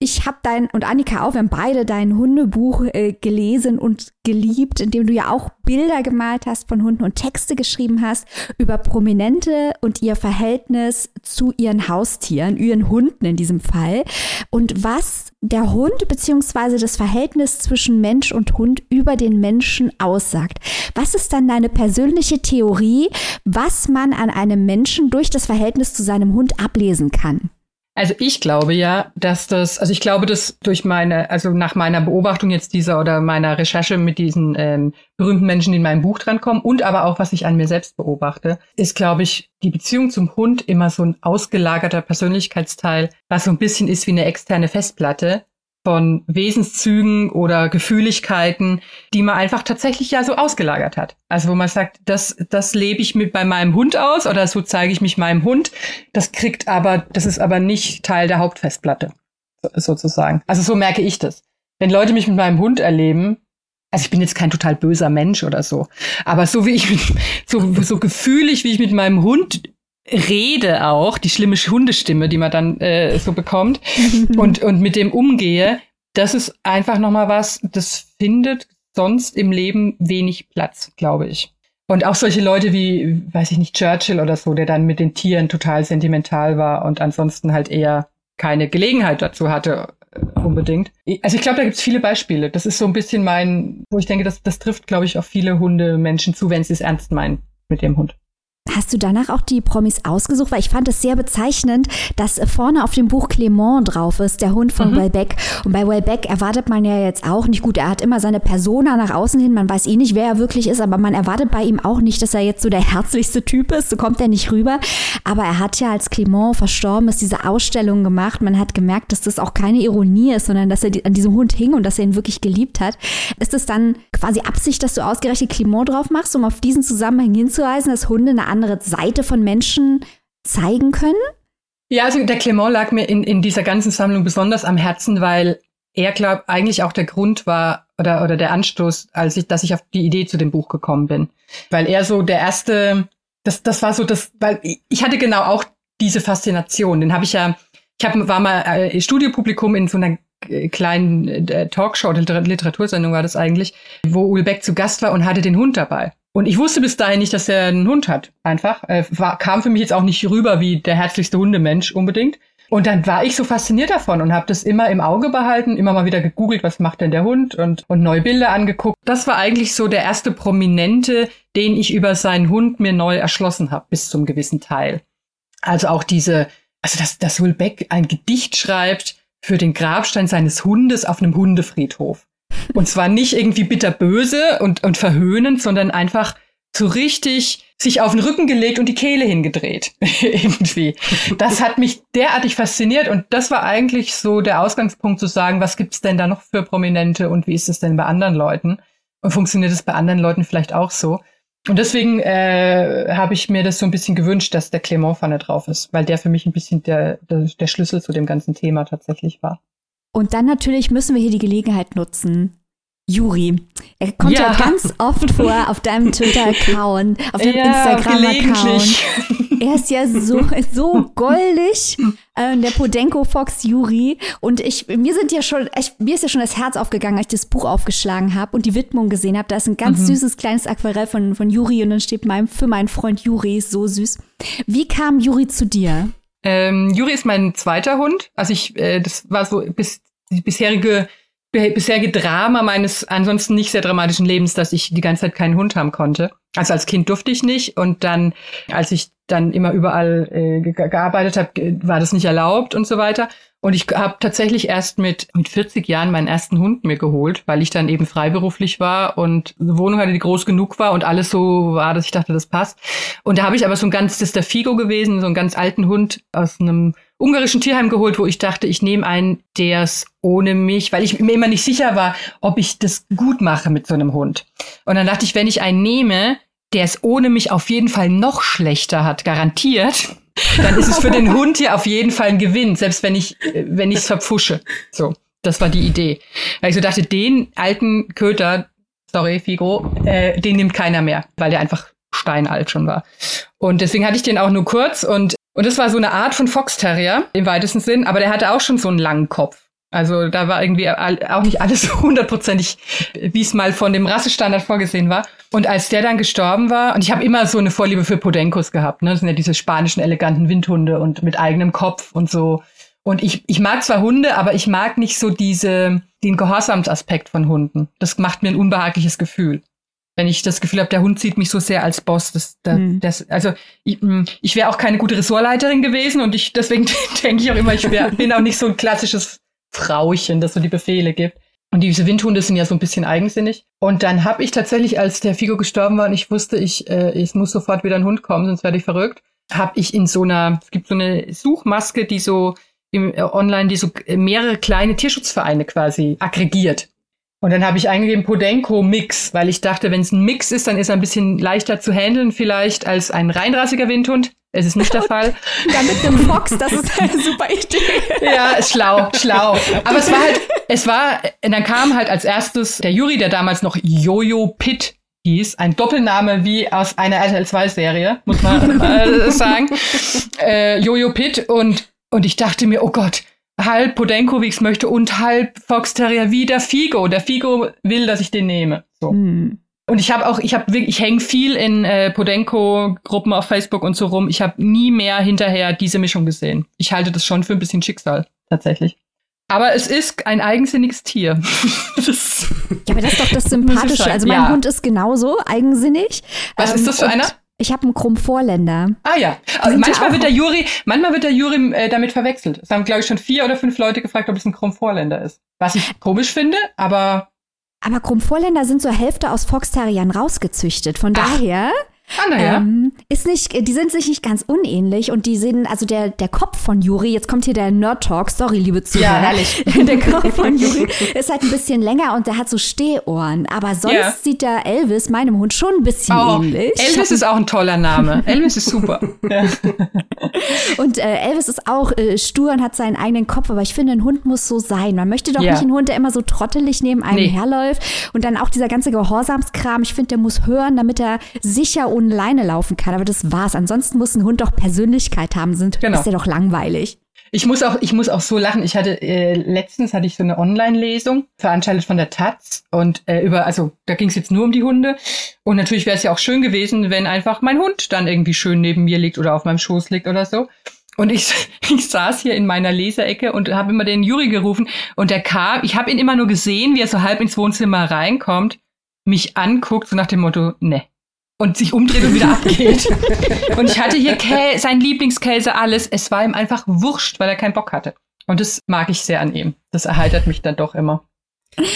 ich habe dein und Annika auch, wir haben beide dein Hundebuch äh, gelesen und geliebt, in dem du ja auch Bilder gemalt hast von Hunden und Texte geschrieben hast über Prominente und ihr Verhältnis zu ihren Haustieren, ihren Hunden in diesem Fall und was der Hund beziehungsweise das Verhältnis zwischen Mensch und Hund über den Menschen aussagt. Was ist dann deine persönliche Theorie, was man an einem Menschen durch das Verhältnis zu seinem Hund ablesen kann? Also ich glaube ja, dass das, also ich glaube, dass durch meine, also nach meiner Beobachtung jetzt dieser oder meiner Recherche mit diesen ähm, berühmten Menschen, die in meinem Buch drankommen und aber auch was ich an mir selbst beobachte, ist, glaube ich, die Beziehung zum Hund immer so ein ausgelagerter Persönlichkeitsteil, was so ein bisschen ist wie eine externe Festplatte, von Wesenszügen oder Gefühligkeiten, die man einfach tatsächlich ja so ausgelagert hat. Also wo man sagt, das, das lebe ich mit bei meinem Hund aus oder so zeige ich mich meinem Hund. Das kriegt aber, das ist aber nicht Teil der Hauptfestplatte, sozusagen. Also so merke ich das. Wenn Leute mich mit meinem Hund erleben, also ich bin jetzt kein total böser Mensch oder so, aber so wie ich, so, so gefühlig, wie ich mit meinem Hund rede auch, die schlimme Hundestimme, die man dann äh, so bekommt *laughs* und, und mit dem umgehe, das ist einfach nochmal was, das findet sonst im Leben wenig Platz, glaube ich. Und auch solche Leute wie, weiß ich nicht, Churchill oder so, der dann mit den Tieren total sentimental war und ansonsten halt eher keine Gelegenheit dazu hatte, äh, unbedingt. Also ich glaube, da gibt es viele Beispiele. Das ist so ein bisschen mein, wo ich denke, das, das trifft, glaube ich, auf viele Hundemenschen zu, wenn sie es ernst meinen mit dem Hund. Hast du danach auch die Promis ausgesucht? Weil ich fand es sehr bezeichnend, dass vorne auf dem Buch Clement drauf ist, der Hund von mhm. Wellbeck. Und bei Wellbeck erwartet man ja jetzt auch nicht gut. Er hat immer seine Persona nach außen hin. Man weiß eh nicht, wer er wirklich ist, aber man erwartet bei ihm auch nicht, dass er jetzt so der *laughs* herzlichste Typ ist. So kommt er nicht rüber. Aber er hat ja, als Clement verstorben ist, diese Ausstellung gemacht. Man hat gemerkt, dass das auch keine Ironie ist, sondern dass er an diesem Hund hing und dass er ihn wirklich geliebt hat. Ist es dann quasi Absicht, dass du ausgerechnet Clement drauf machst, um auf diesen Zusammenhang hinzuweisen, dass Hunde eine andere Seite von Menschen zeigen können? Ja, also der Clement lag mir in, in dieser ganzen Sammlung besonders am Herzen, weil er glaubt eigentlich auch der Grund war oder oder der Anstoß, als ich, dass ich auf die Idee zu dem Buch gekommen bin, weil er so der erste, das das war so das, weil ich hatte genau auch diese Faszination. Den habe ich ja, ich habe war mal äh, Studiopublikum in so einer äh, kleinen äh, Talkshow, Literatursendung war das eigentlich, wo Ulbeck zu Gast war und hatte den Hund dabei. Und ich wusste bis dahin nicht, dass er einen Hund hat. Einfach. Äh, war, kam für mich jetzt auch nicht rüber wie der herzlichste Hundemensch unbedingt. Und dann war ich so fasziniert davon und habe das immer im Auge behalten, immer mal wieder gegoogelt, was macht denn der Hund und, und neue Bilder angeguckt. Das war eigentlich so der erste Prominente, den ich über seinen Hund mir neu erschlossen habe, bis zum gewissen Teil. Also auch diese, also dass, dass Hulbeck ein Gedicht schreibt für den Grabstein seines Hundes auf einem Hundefriedhof. Und zwar nicht irgendwie bitterböse und, und verhöhnend, sondern einfach so richtig sich auf den Rücken gelegt und die Kehle hingedreht. *laughs* irgendwie. Das hat mich derartig fasziniert und das war eigentlich so der Ausgangspunkt zu sagen, was gibt's denn da noch für Prominente und wie ist es denn bei anderen Leuten? Und funktioniert es bei anderen Leuten vielleicht auch so? Und deswegen äh, habe ich mir das so ein bisschen gewünscht, dass der Clement vorne drauf ist, weil der für mich ein bisschen der, der, der Schlüssel zu dem ganzen Thema tatsächlich war. Und dann natürlich müssen wir hier die Gelegenheit nutzen, Juri. Er kommt ja, ja ganz oft vor auf deinem Twitter-Account, auf deinem ja, Instagram-Account. Er ist ja so, so goldig, äh, der Podenko Fox Juri. Und ich, mir sind ja schon, ich, mir ist ja schon das Herz aufgegangen, als ich das Buch aufgeschlagen habe und die Widmung gesehen habe. Da ist ein ganz mhm. süßes kleines Aquarell von, von Juri und dann steht mein, für meinen Freund Juri, so süß. Wie kam Juri zu dir? Ähm, Juri ist mein zweiter Hund. Also ich, äh, das war so bis die bisherige bisherige Drama meines ansonsten nicht sehr dramatischen Lebens, dass ich die ganze Zeit keinen Hund haben konnte. Also als Kind durfte ich nicht und dann, als ich dann immer überall äh, gearbeitet habe, war das nicht erlaubt und so weiter. Und ich habe tatsächlich erst mit, mit 40 Jahren meinen ersten Hund mir geholt, weil ich dann eben freiberuflich war und eine Wohnung hatte, die groß genug war und alles so war, dass ich dachte, das passt. Und da habe ich aber so ein ganz, das ist der Figo gewesen, so einen ganz alten Hund aus einem ungarischen Tierheim geholt, wo ich dachte, ich nehme einen, der es ohne mich, weil ich mir immer nicht sicher war, ob ich das gut mache mit so einem Hund. Und dann dachte ich, wenn ich einen nehme, der es ohne mich auf jeden Fall noch schlechter hat, garantiert, dann ist es für den Hund hier auf jeden Fall ein Gewinn, selbst wenn ich wenn ich es verpfusche. So, das war die Idee. Weil ich so dachte, den alten Köter, sorry Figo, äh, den nimmt keiner mehr, weil der einfach steinalt schon war. Und deswegen hatte ich den auch nur kurz und und das war so eine Art von Fox Terrier im weitesten Sinn, aber der hatte auch schon so einen langen Kopf. Also da war irgendwie auch nicht alles *laughs* hundertprozentig, wie es mal von dem Rassestandard vorgesehen war. Und als der dann gestorben war, und ich habe immer so eine Vorliebe für Podenkos gehabt, ne? Das sind ja diese spanischen eleganten Windhunde und mit eigenem Kopf und so. Und ich, ich mag zwar Hunde, aber ich mag nicht so diese, den Gehorsamsaspekt von Hunden. Das macht mir ein unbehagliches Gefühl wenn ich das Gefühl habe, der Hund sieht mich so sehr als Boss. Das, das, mhm. das, also ich, hm, ich wäre auch keine gute Ressortleiterin gewesen und ich deswegen *laughs* denke ich auch immer, ich wär, bin auch nicht so ein klassisches Frauchen, das so die Befehle gibt. Und diese Windhunde sind ja so ein bisschen eigensinnig. Und dann habe ich tatsächlich, als der Figo gestorben war und ich wusste, ich, äh, es muss sofort wieder ein Hund kommen, sonst werde ich verrückt, habe ich in so einer, es gibt so eine Suchmaske, die so im, äh, online, die so mehrere kleine Tierschutzvereine quasi aggregiert. Und dann habe ich eingegeben Podenco Mix, weil ich dachte, wenn es ein Mix ist, dann ist er ein bisschen leichter zu handeln vielleicht als ein reinrassiger Windhund. Es ist nicht der *laughs* Fall. ja, mit einem Fox, das ist eine *laughs* super Idee. ja, schlau, schlau. Aber es war halt, *laughs* es war, dann kam halt als erstes der Juri, der damals noch Jojo Pitt hieß, ein Doppelname wie aus einer RTL 2 Serie, muss man äh, sagen. Äh, Jojo Pitt und, und ich dachte mir, oh Gott, halb Podenkovics möchte und halb Fox Terrier wie der Figo. Der Figo will, dass ich den nehme. So. Hm. Und ich habe auch, ich habe ich hänge viel in äh, Podenko-Gruppen auf Facebook und so rum. Ich habe nie mehr hinterher diese Mischung gesehen. Ich halte das schon für ein bisschen Schicksal, tatsächlich. Aber es ist ein eigensinniges Tier. *laughs* ja, aber das ist doch das *laughs* Sympathische. Also mein ja. Hund ist genauso eigensinnig. Was ähm, ist das für einer? Ich habe einen Krumm-Vorländer. Ah ja. Also manchmal, wird der Juri, manchmal wird der Jury äh, damit verwechselt. Es haben, glaube ich, schon vier oder fünf Leute gefragt, ob es ein Krumm-Vorländer ist. Was ich komisch finde, aber. Aber Krumm-Vorländer sind zur Hälfte aus Fox Terriern rausgezüchtet. Von Ach. daher Ah, naja. Ähm, ist nicht, die sind sich nicht ganz unähnlich und die sehen, also der, der Kopf von Juri, jetzt kommt hier der Nerd-Talk, sorry, liebe Zuhörer. Ja, herrlich. *laughs* Der Kopf von *laughs* Juri ist halt ein bisschen länger und der hat so Stehohren, aber sonst ja. sieht der Elvis, meinem Hund, schon ein bisschen oh, ähnlich. Elvis ist auch ein toller Name. *laughs* Elvis ist super. ja. Und äh, Elvis ist auch äh, stur und hat seinen eigenen Kopf, aber ich finde, ein Hund muss so sein. Man möchte doch ja. nicht einen Hund, der immer so trottelig neben einem nee. herläuft und dann auch dieser ganze Gehorsamskram. Ich finde, der muss hören, damit er sicher ohne Leine laufen kann. Aber das war's. Ansonsten muss ein Hund doch Persönlichkeit haben, sind genau. ist ja doch langweilig. Ich muss auch, ich muss auch so lachen. Ich hatte äh, letztens hatte ich so eine Online-Lesung veranstaltet von der Taz und äh, über, also da ging es jetzt nur um die Hunde und natürlich wäre es ja auch schön gewesen, wenn einfach mein Hund dann irgendwie schön neben mir liegt oder auf meinem Schoß liegt oder so. Und ich, *laughs* ich saß hier in meiner Leserecke und habe immer den Juri gerufen und der kam. Ich habe ihn immer nur gesehen, wie er so halb ins Wohnzimmer reinkommt, mich anguckt, so nach dem Motto, ne, und sich umdreht und wieder abgeht. *laughs* und ich hatte hier Käse, sein Lieblingskäse, alles. Es war ihm einfach wurscht, weil er keinen Bock hatte. Und das mag ich sehr an ihm. Das erheitert mich dann doch immer.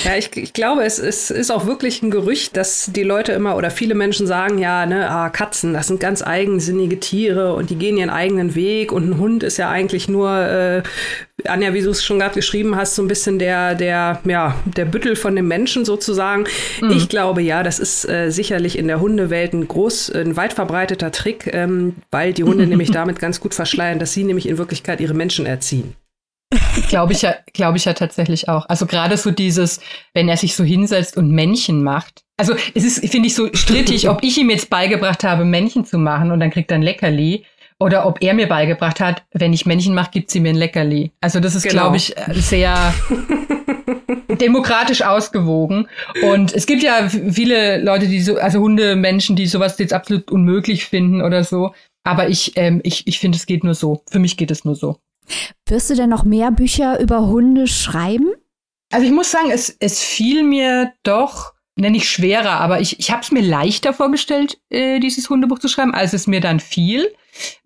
Ja, ich, ich glaube, es, es ist auch wirklich ein Gerücht, dass die Leute immer oder viele Menschen sagen, ja, ne, ah, Katzen, das sind ganz eigensinnige Tiere und die gehen ihren eigenen Weg und ein Hund ist ja eigentlich nur, äh, Anja, wie du es schon gerade geschrieben hast, so ein bisschen der, der, ja, der Büttel von dem Menschen sozusagen. Mhm. Ich glaube, ja, das ist äh, sicherlich in der Hundewelt ein groß, ein weit verbreiteter Trick, ähm, weil die Hunde *laughs* nämlich damit ganz gut verschleiern, dass sie nämlich in Wirklichkeit ihre Menschen erziehen. Glaube ich ja, glaube ich ja tatsächlich auch. Also gerade so dieses, wenn er sich so hinsetzt und Männchen macht. Also es ist, finde ich, so strittig, ob ich ihm jetzt beigebracht habe, Männchen zu machen und dann kriegt er ein Leckerli. Oder ob er mir beigebracht hat, wenn ich Männchen mache, gibt sie mir ein Leckerli. Also das ist, genau. glaube ich, sehr *laughs* demokratisch ausgewogen. Und es gibt ja viele Leute, die so, also Hunde, Menschen, die sowas jetzt absolut unmöglich finden oder so. Aber ich, ähm, ich, ich finde, es geht nur so. Für mich geht es nur so. Wirst du denn noch mehr Bücher über Hunde schreiben? Also ich muss sagen, es, es fiel mir doch, nenne ich schwerer, aber ich, ich habe es mir leichter vorgestellt, äh, dieses Hundebuch zu schreiben, als es mir dann fiel.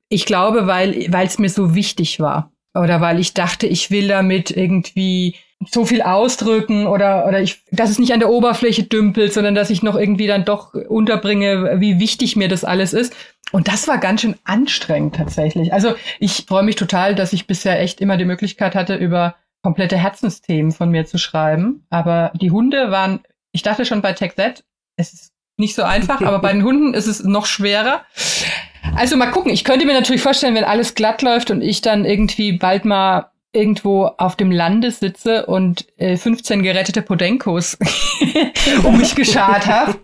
Ich glaube, weil es mir so wichtig war. Oder weil ich dachte, ich will damit irgendwie so viel ausdrücken oder, oder ich, dass es nicht an der Oberfläche dümpelt, sondern dass ich noch irgendwie dann doch unterbringe, wie wichtig mir das alles ist. Und das war ganz schön anstrengend tatsächlich. Also ich freue mich total, dass ich bisher echt immer die Möglichkeit hatte, über komplette Herzensthemen von mir zu schreiben. Aber die Hunde waren, ich dachte schon bei TechZ, es ist nicht so einfach, aber bei *laughs* den Hunden ist es noch schwerer. Also mal gucken, ich könnte mir natürlich vorstellen, wenn alles glatt läuft und ich dann irgendwie bald mal irgendwo auf dem Lande sitze und äh, 15 gerettete Podenkos *laughs* um mich geschart habe.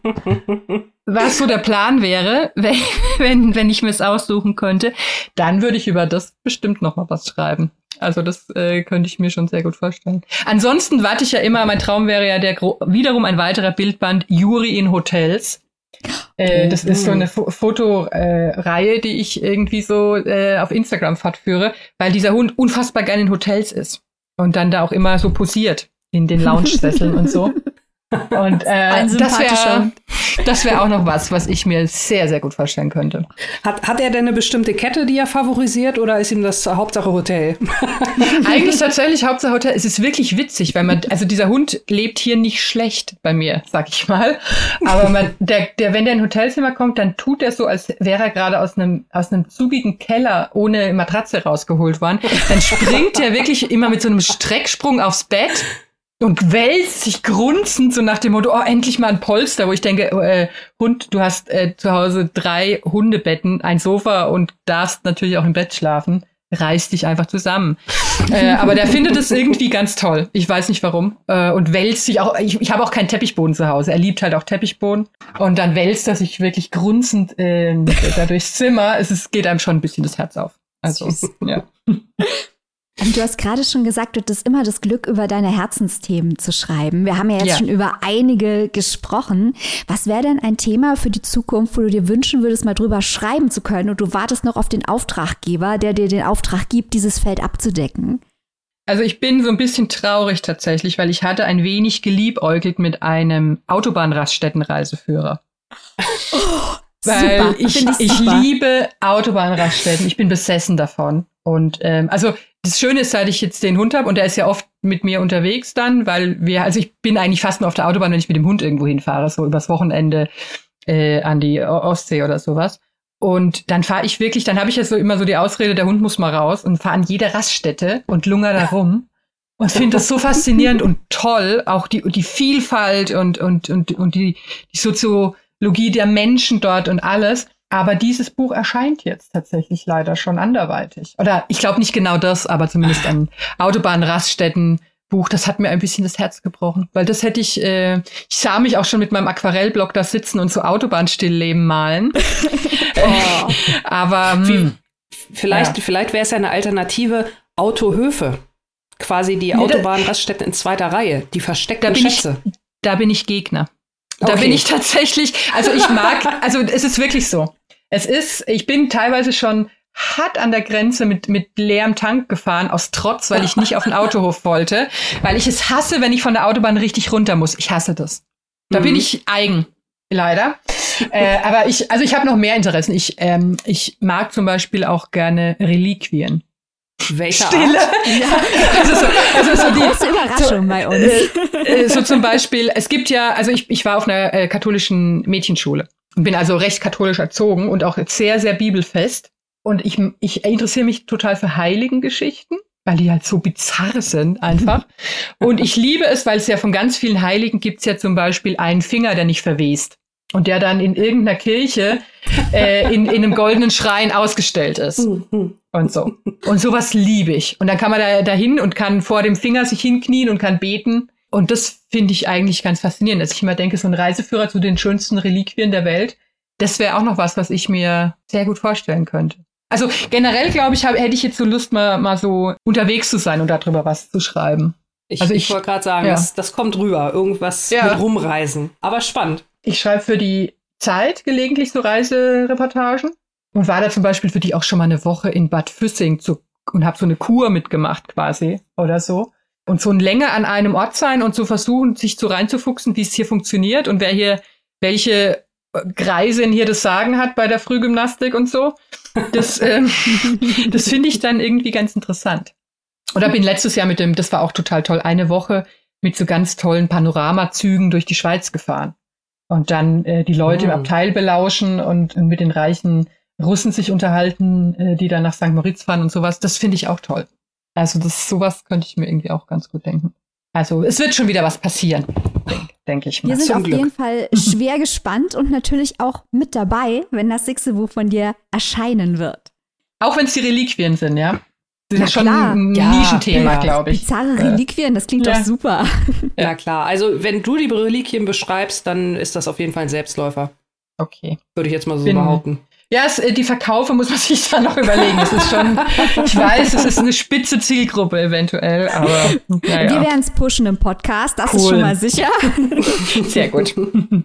Was so der Plan wäre, *laughs* wenn, wenn, wenn ich mir es aussuchen könnte, dann würde ich über das bestimmt noch mal was schreiben. Also das äh, könnte ich mir schon sehr gut vorstellen. Ansonsten warte ich ja immer, mein Traum wäre ja der wiederum ein weiterer Bildband Juri in Hotels. Äh, das ist so eine Fo Fotoreihe, äh, die ich irgendwie so äh, auf Instagram fortführe, weil dieser Hund unfassbar gerne in Hotels ist und dann da auch immer so posiert in den *laughs* Lounge-Sesseln und so. Und *laughs* äh, das wäre das wäre auch noch was, was ich mir sehr, sehr gut vorstellen könnte. Hat, hat er denn eine bestimmte Kette, die er favorisiert oder ist ihm das Hauptsache Hotel? *laughs* Eigentlich *laughs* tatsächlich Hauptsache Hotel. Es ist wirklich witzig, weil man, also dieser Hund lebt hier nicht schlecht bei mir, sag ich mal. Aber man, der, der, wenn der in ein Hotelzimmer kommt, dann tut er so, als wäre er gerade aus einem, aus einem zugigen Keller ohne Matratze rausgeholt worden. Dann springt er wirklich immer mit so einem Strecksprung aufs Bett und wälzt sich grunzend so nach dem Motto, oh, endlich mal ein Polster, wo ich denke, oh, äh, Hund, du hast äh, zu Hause drei Hundebetten, ein Sofa und darfst natürlich auch im Bett schlafen. Reiß dich einfach zusammen. *laughs* äh, aber der findet es irgendwie ganz toll. Ich weiß nicht warum. Äh, und wälzt sich auch, ich, ich habe auch keinen Teppichboden zu Hause. Er liebt halt auch Teppichboden. Und dann wälzt er sich wirklich grunzend äh, da durchs Zimmer. Es ist, geht einem schon ein bisschen das Herz auf. Also, *laughs* ja. Du hast gerade schon gesagt, du hattest immer das Glück, über deine Herzensthemen zu schreiben. Wir haben ja jetzt ja. schon über einige gesprochen. Was wäre denn ein Thema für die Zukunft, wo du dir wünschen würdest, mal drüber schreiben zu können und du wartest noch auf den Auftraggeber, der dir den Auftrag gibt, dieses Feld abzudecken? Also ich bin so ein bisschen traurig tatsächlich, weil ich hatte ein wenig geliebäugelt mit einem Autobahnraststättenreiseführer. Oh, weil super. ich, ich, ich liebe Autobahnraststätten. Ich bin besessen davon. Und ähm, also das Schöne ist, seit ich jetzt den Hund habe und der ist ja oft mit mir unterwegs dann, weil wir, also ich bin eigentlich fast nur auf der Autobahn, wenn ich mit dem Hund irgendwo hinfahre, so übers Wochenende äh, an die Ostsee oder sowas. Und dann fahre ich wirklich, dann habe ich ja so immer so die Ausrede, der Hund muss mal raus und fahre an jede Raststätte und lunger da rum. Und finde das so faszinierend und toll, auch die, die Vielfalt und, und, und, und die, die Soziologie der Menschen dort und alles. Aber dieses Buch erscheint jetzt tatsächlich leider schon anderweitig. Oder ich glaube nicht genau das, aber zumindest ein *laughs* Autobahnraststätten Buch, das hat mir ein bisschen das Herz gebrochen, weil das hätte ich, äh, ich sah mich auch schon mit meinem Aquarellblock da sitzen und so Autobahnstillleben malen. *laughs* *laughs* oh. Aber mh, hm, vielleicht, ja. vielleicht wäre es ja eine Alternative Autohöfe. Quasi die Autobahnraststätten in zweiter Reihe, die versteckten da Schätze. Ich, da bin ich Gegner. Da okay. bin ich tatsächlich, also ich mag, also es ist wirklich so. Es ist, ich bin teilweise schon hart an der Grenze mit, mit leerem Tank gefahren, aus Trotz, weil ich nicht auf den Autohof *laughs* wollte, weil ich es hasse, wenn ich von der Autobahn richtig runter muss. Ich hasse das. Da mhm. bin ich eigen, leider. äh, aber ich, also ich habe noch mehr Interessen. Ich, ähm, ich mag zum Beispiel auch gerne Reliquien. Welche Stille. Art? *laughs* Ja. Also so, also so die große Überraschung so, bei uns. Äh, äh, so zum Beispiel, es gibt ja, also ich, ich war auf einer äh, katholischen Mädchenschule bin also recht katholisch erzogen und auch sehr, sehr bibelfest. Und ich, ich interessiere mich total für Heiligengeschichten, weil die halt so bizarr sind einfach. *laughs* Und ich liebe es, weil es ja von ganz vielen Heiligen gibt es ja zum Beispiel einen Finger, der nicht verwest. Und der dann in irgendeiner Kirche äh, in, in einem goldenen Schrein ausgestellt ist. *laughs* Und so. Und sowas liebe ich. Und dann kann man da dahin und kann vor dem Finger sich hinknien und kann beten. Und das finde ich eigentlich ganz faszinierend, dass ich immer denke, so ein Reiseführer zu den schönsten Reliquien der Welt, das wäre auch noch was, was ich mir sehr gut vorstellen könnte. Also generell, glaube ich, hab, hätte ich jetzt so Lust, mal, mal so unterwegs zu sein und darüber was zu schreiben. Ich, also ich, ich wollte gerade sagen, ja. das, das kommt rüber. Irgendwas ja. mit rumreisen. Aber spannend. Ich schreibe für die Zeit gelegentlich so Reisereportagen und war da zum Beispiel für die auch schon mal eine Woche in Bad Füssing zu, und habe so eine Kur mitgemacht quasi oder so. Und so ein länger an einem Ort sein und so versuchen, sich so reinzufuchsen, wie es hier funktioniert und wer hier welche Greisin hier das Sagen hat bei der Frühgymnastik und so. Das, ähm, *laughs* das finde ich dann irgendwie ganz interessant. Oder bin letztes Jahr mit dem, das war auch total toll, eine Woche mit so ganz tollen Panoramazügen durch die Schweiz gefahren. Und dann äh, die Leute oh. im Abteil belauschen und, und, mit den reichen Russen sich unterhalten, äh, die dann nach St. Moritz fahren und sowas. Das finde ich auch toll. Also das sowas könnte ich mir irgendwie auch ganz gut denken. Also es wird schon wieder was passieren, denke denk ich mal. Wir sind auf Glück. jeden Fall *laughs* schwer gespannt und natürlich auch mit dabei, wenn das sechste Buch von dir erscheinen wird. Auch wenn es die Reliquien sind, ja? Das ist ja, schon ein ja, Nischenthema, ja. glaube ich. Bizarre Reliquien, das klingt ja. doch super. Ja, klar. Also, wenn du die Reliquien beschreibst, dann ist das auf jeden Fall ein Selbstläufer. Okay. Würde ich jetzt mal so Bin, behaupten. Ja, es, äh, die Verkaufe muss man *laughs* sich da noch überlegen. Es ist schon, ich weiß, es ist eine spitze Zielgruppe eventuell, aber naja. Wir werden es pushen im Podcast, das cool. ist schon mal sicher. *laughs* Sehr gut. *laughs*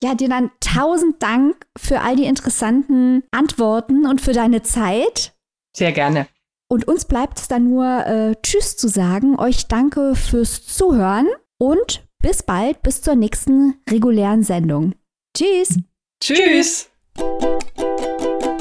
Ja, dir dann tausend Dank für all die interessanten Antworten und für deine Zeit. Sehr gerne. Und uns bleibt es dann nur äh, Tschüss zu sagen. Euch danke fürs Zuhören und bis bald, bis zur nächsten regulären Sendung. Tschüss. Tschüss. Thank you.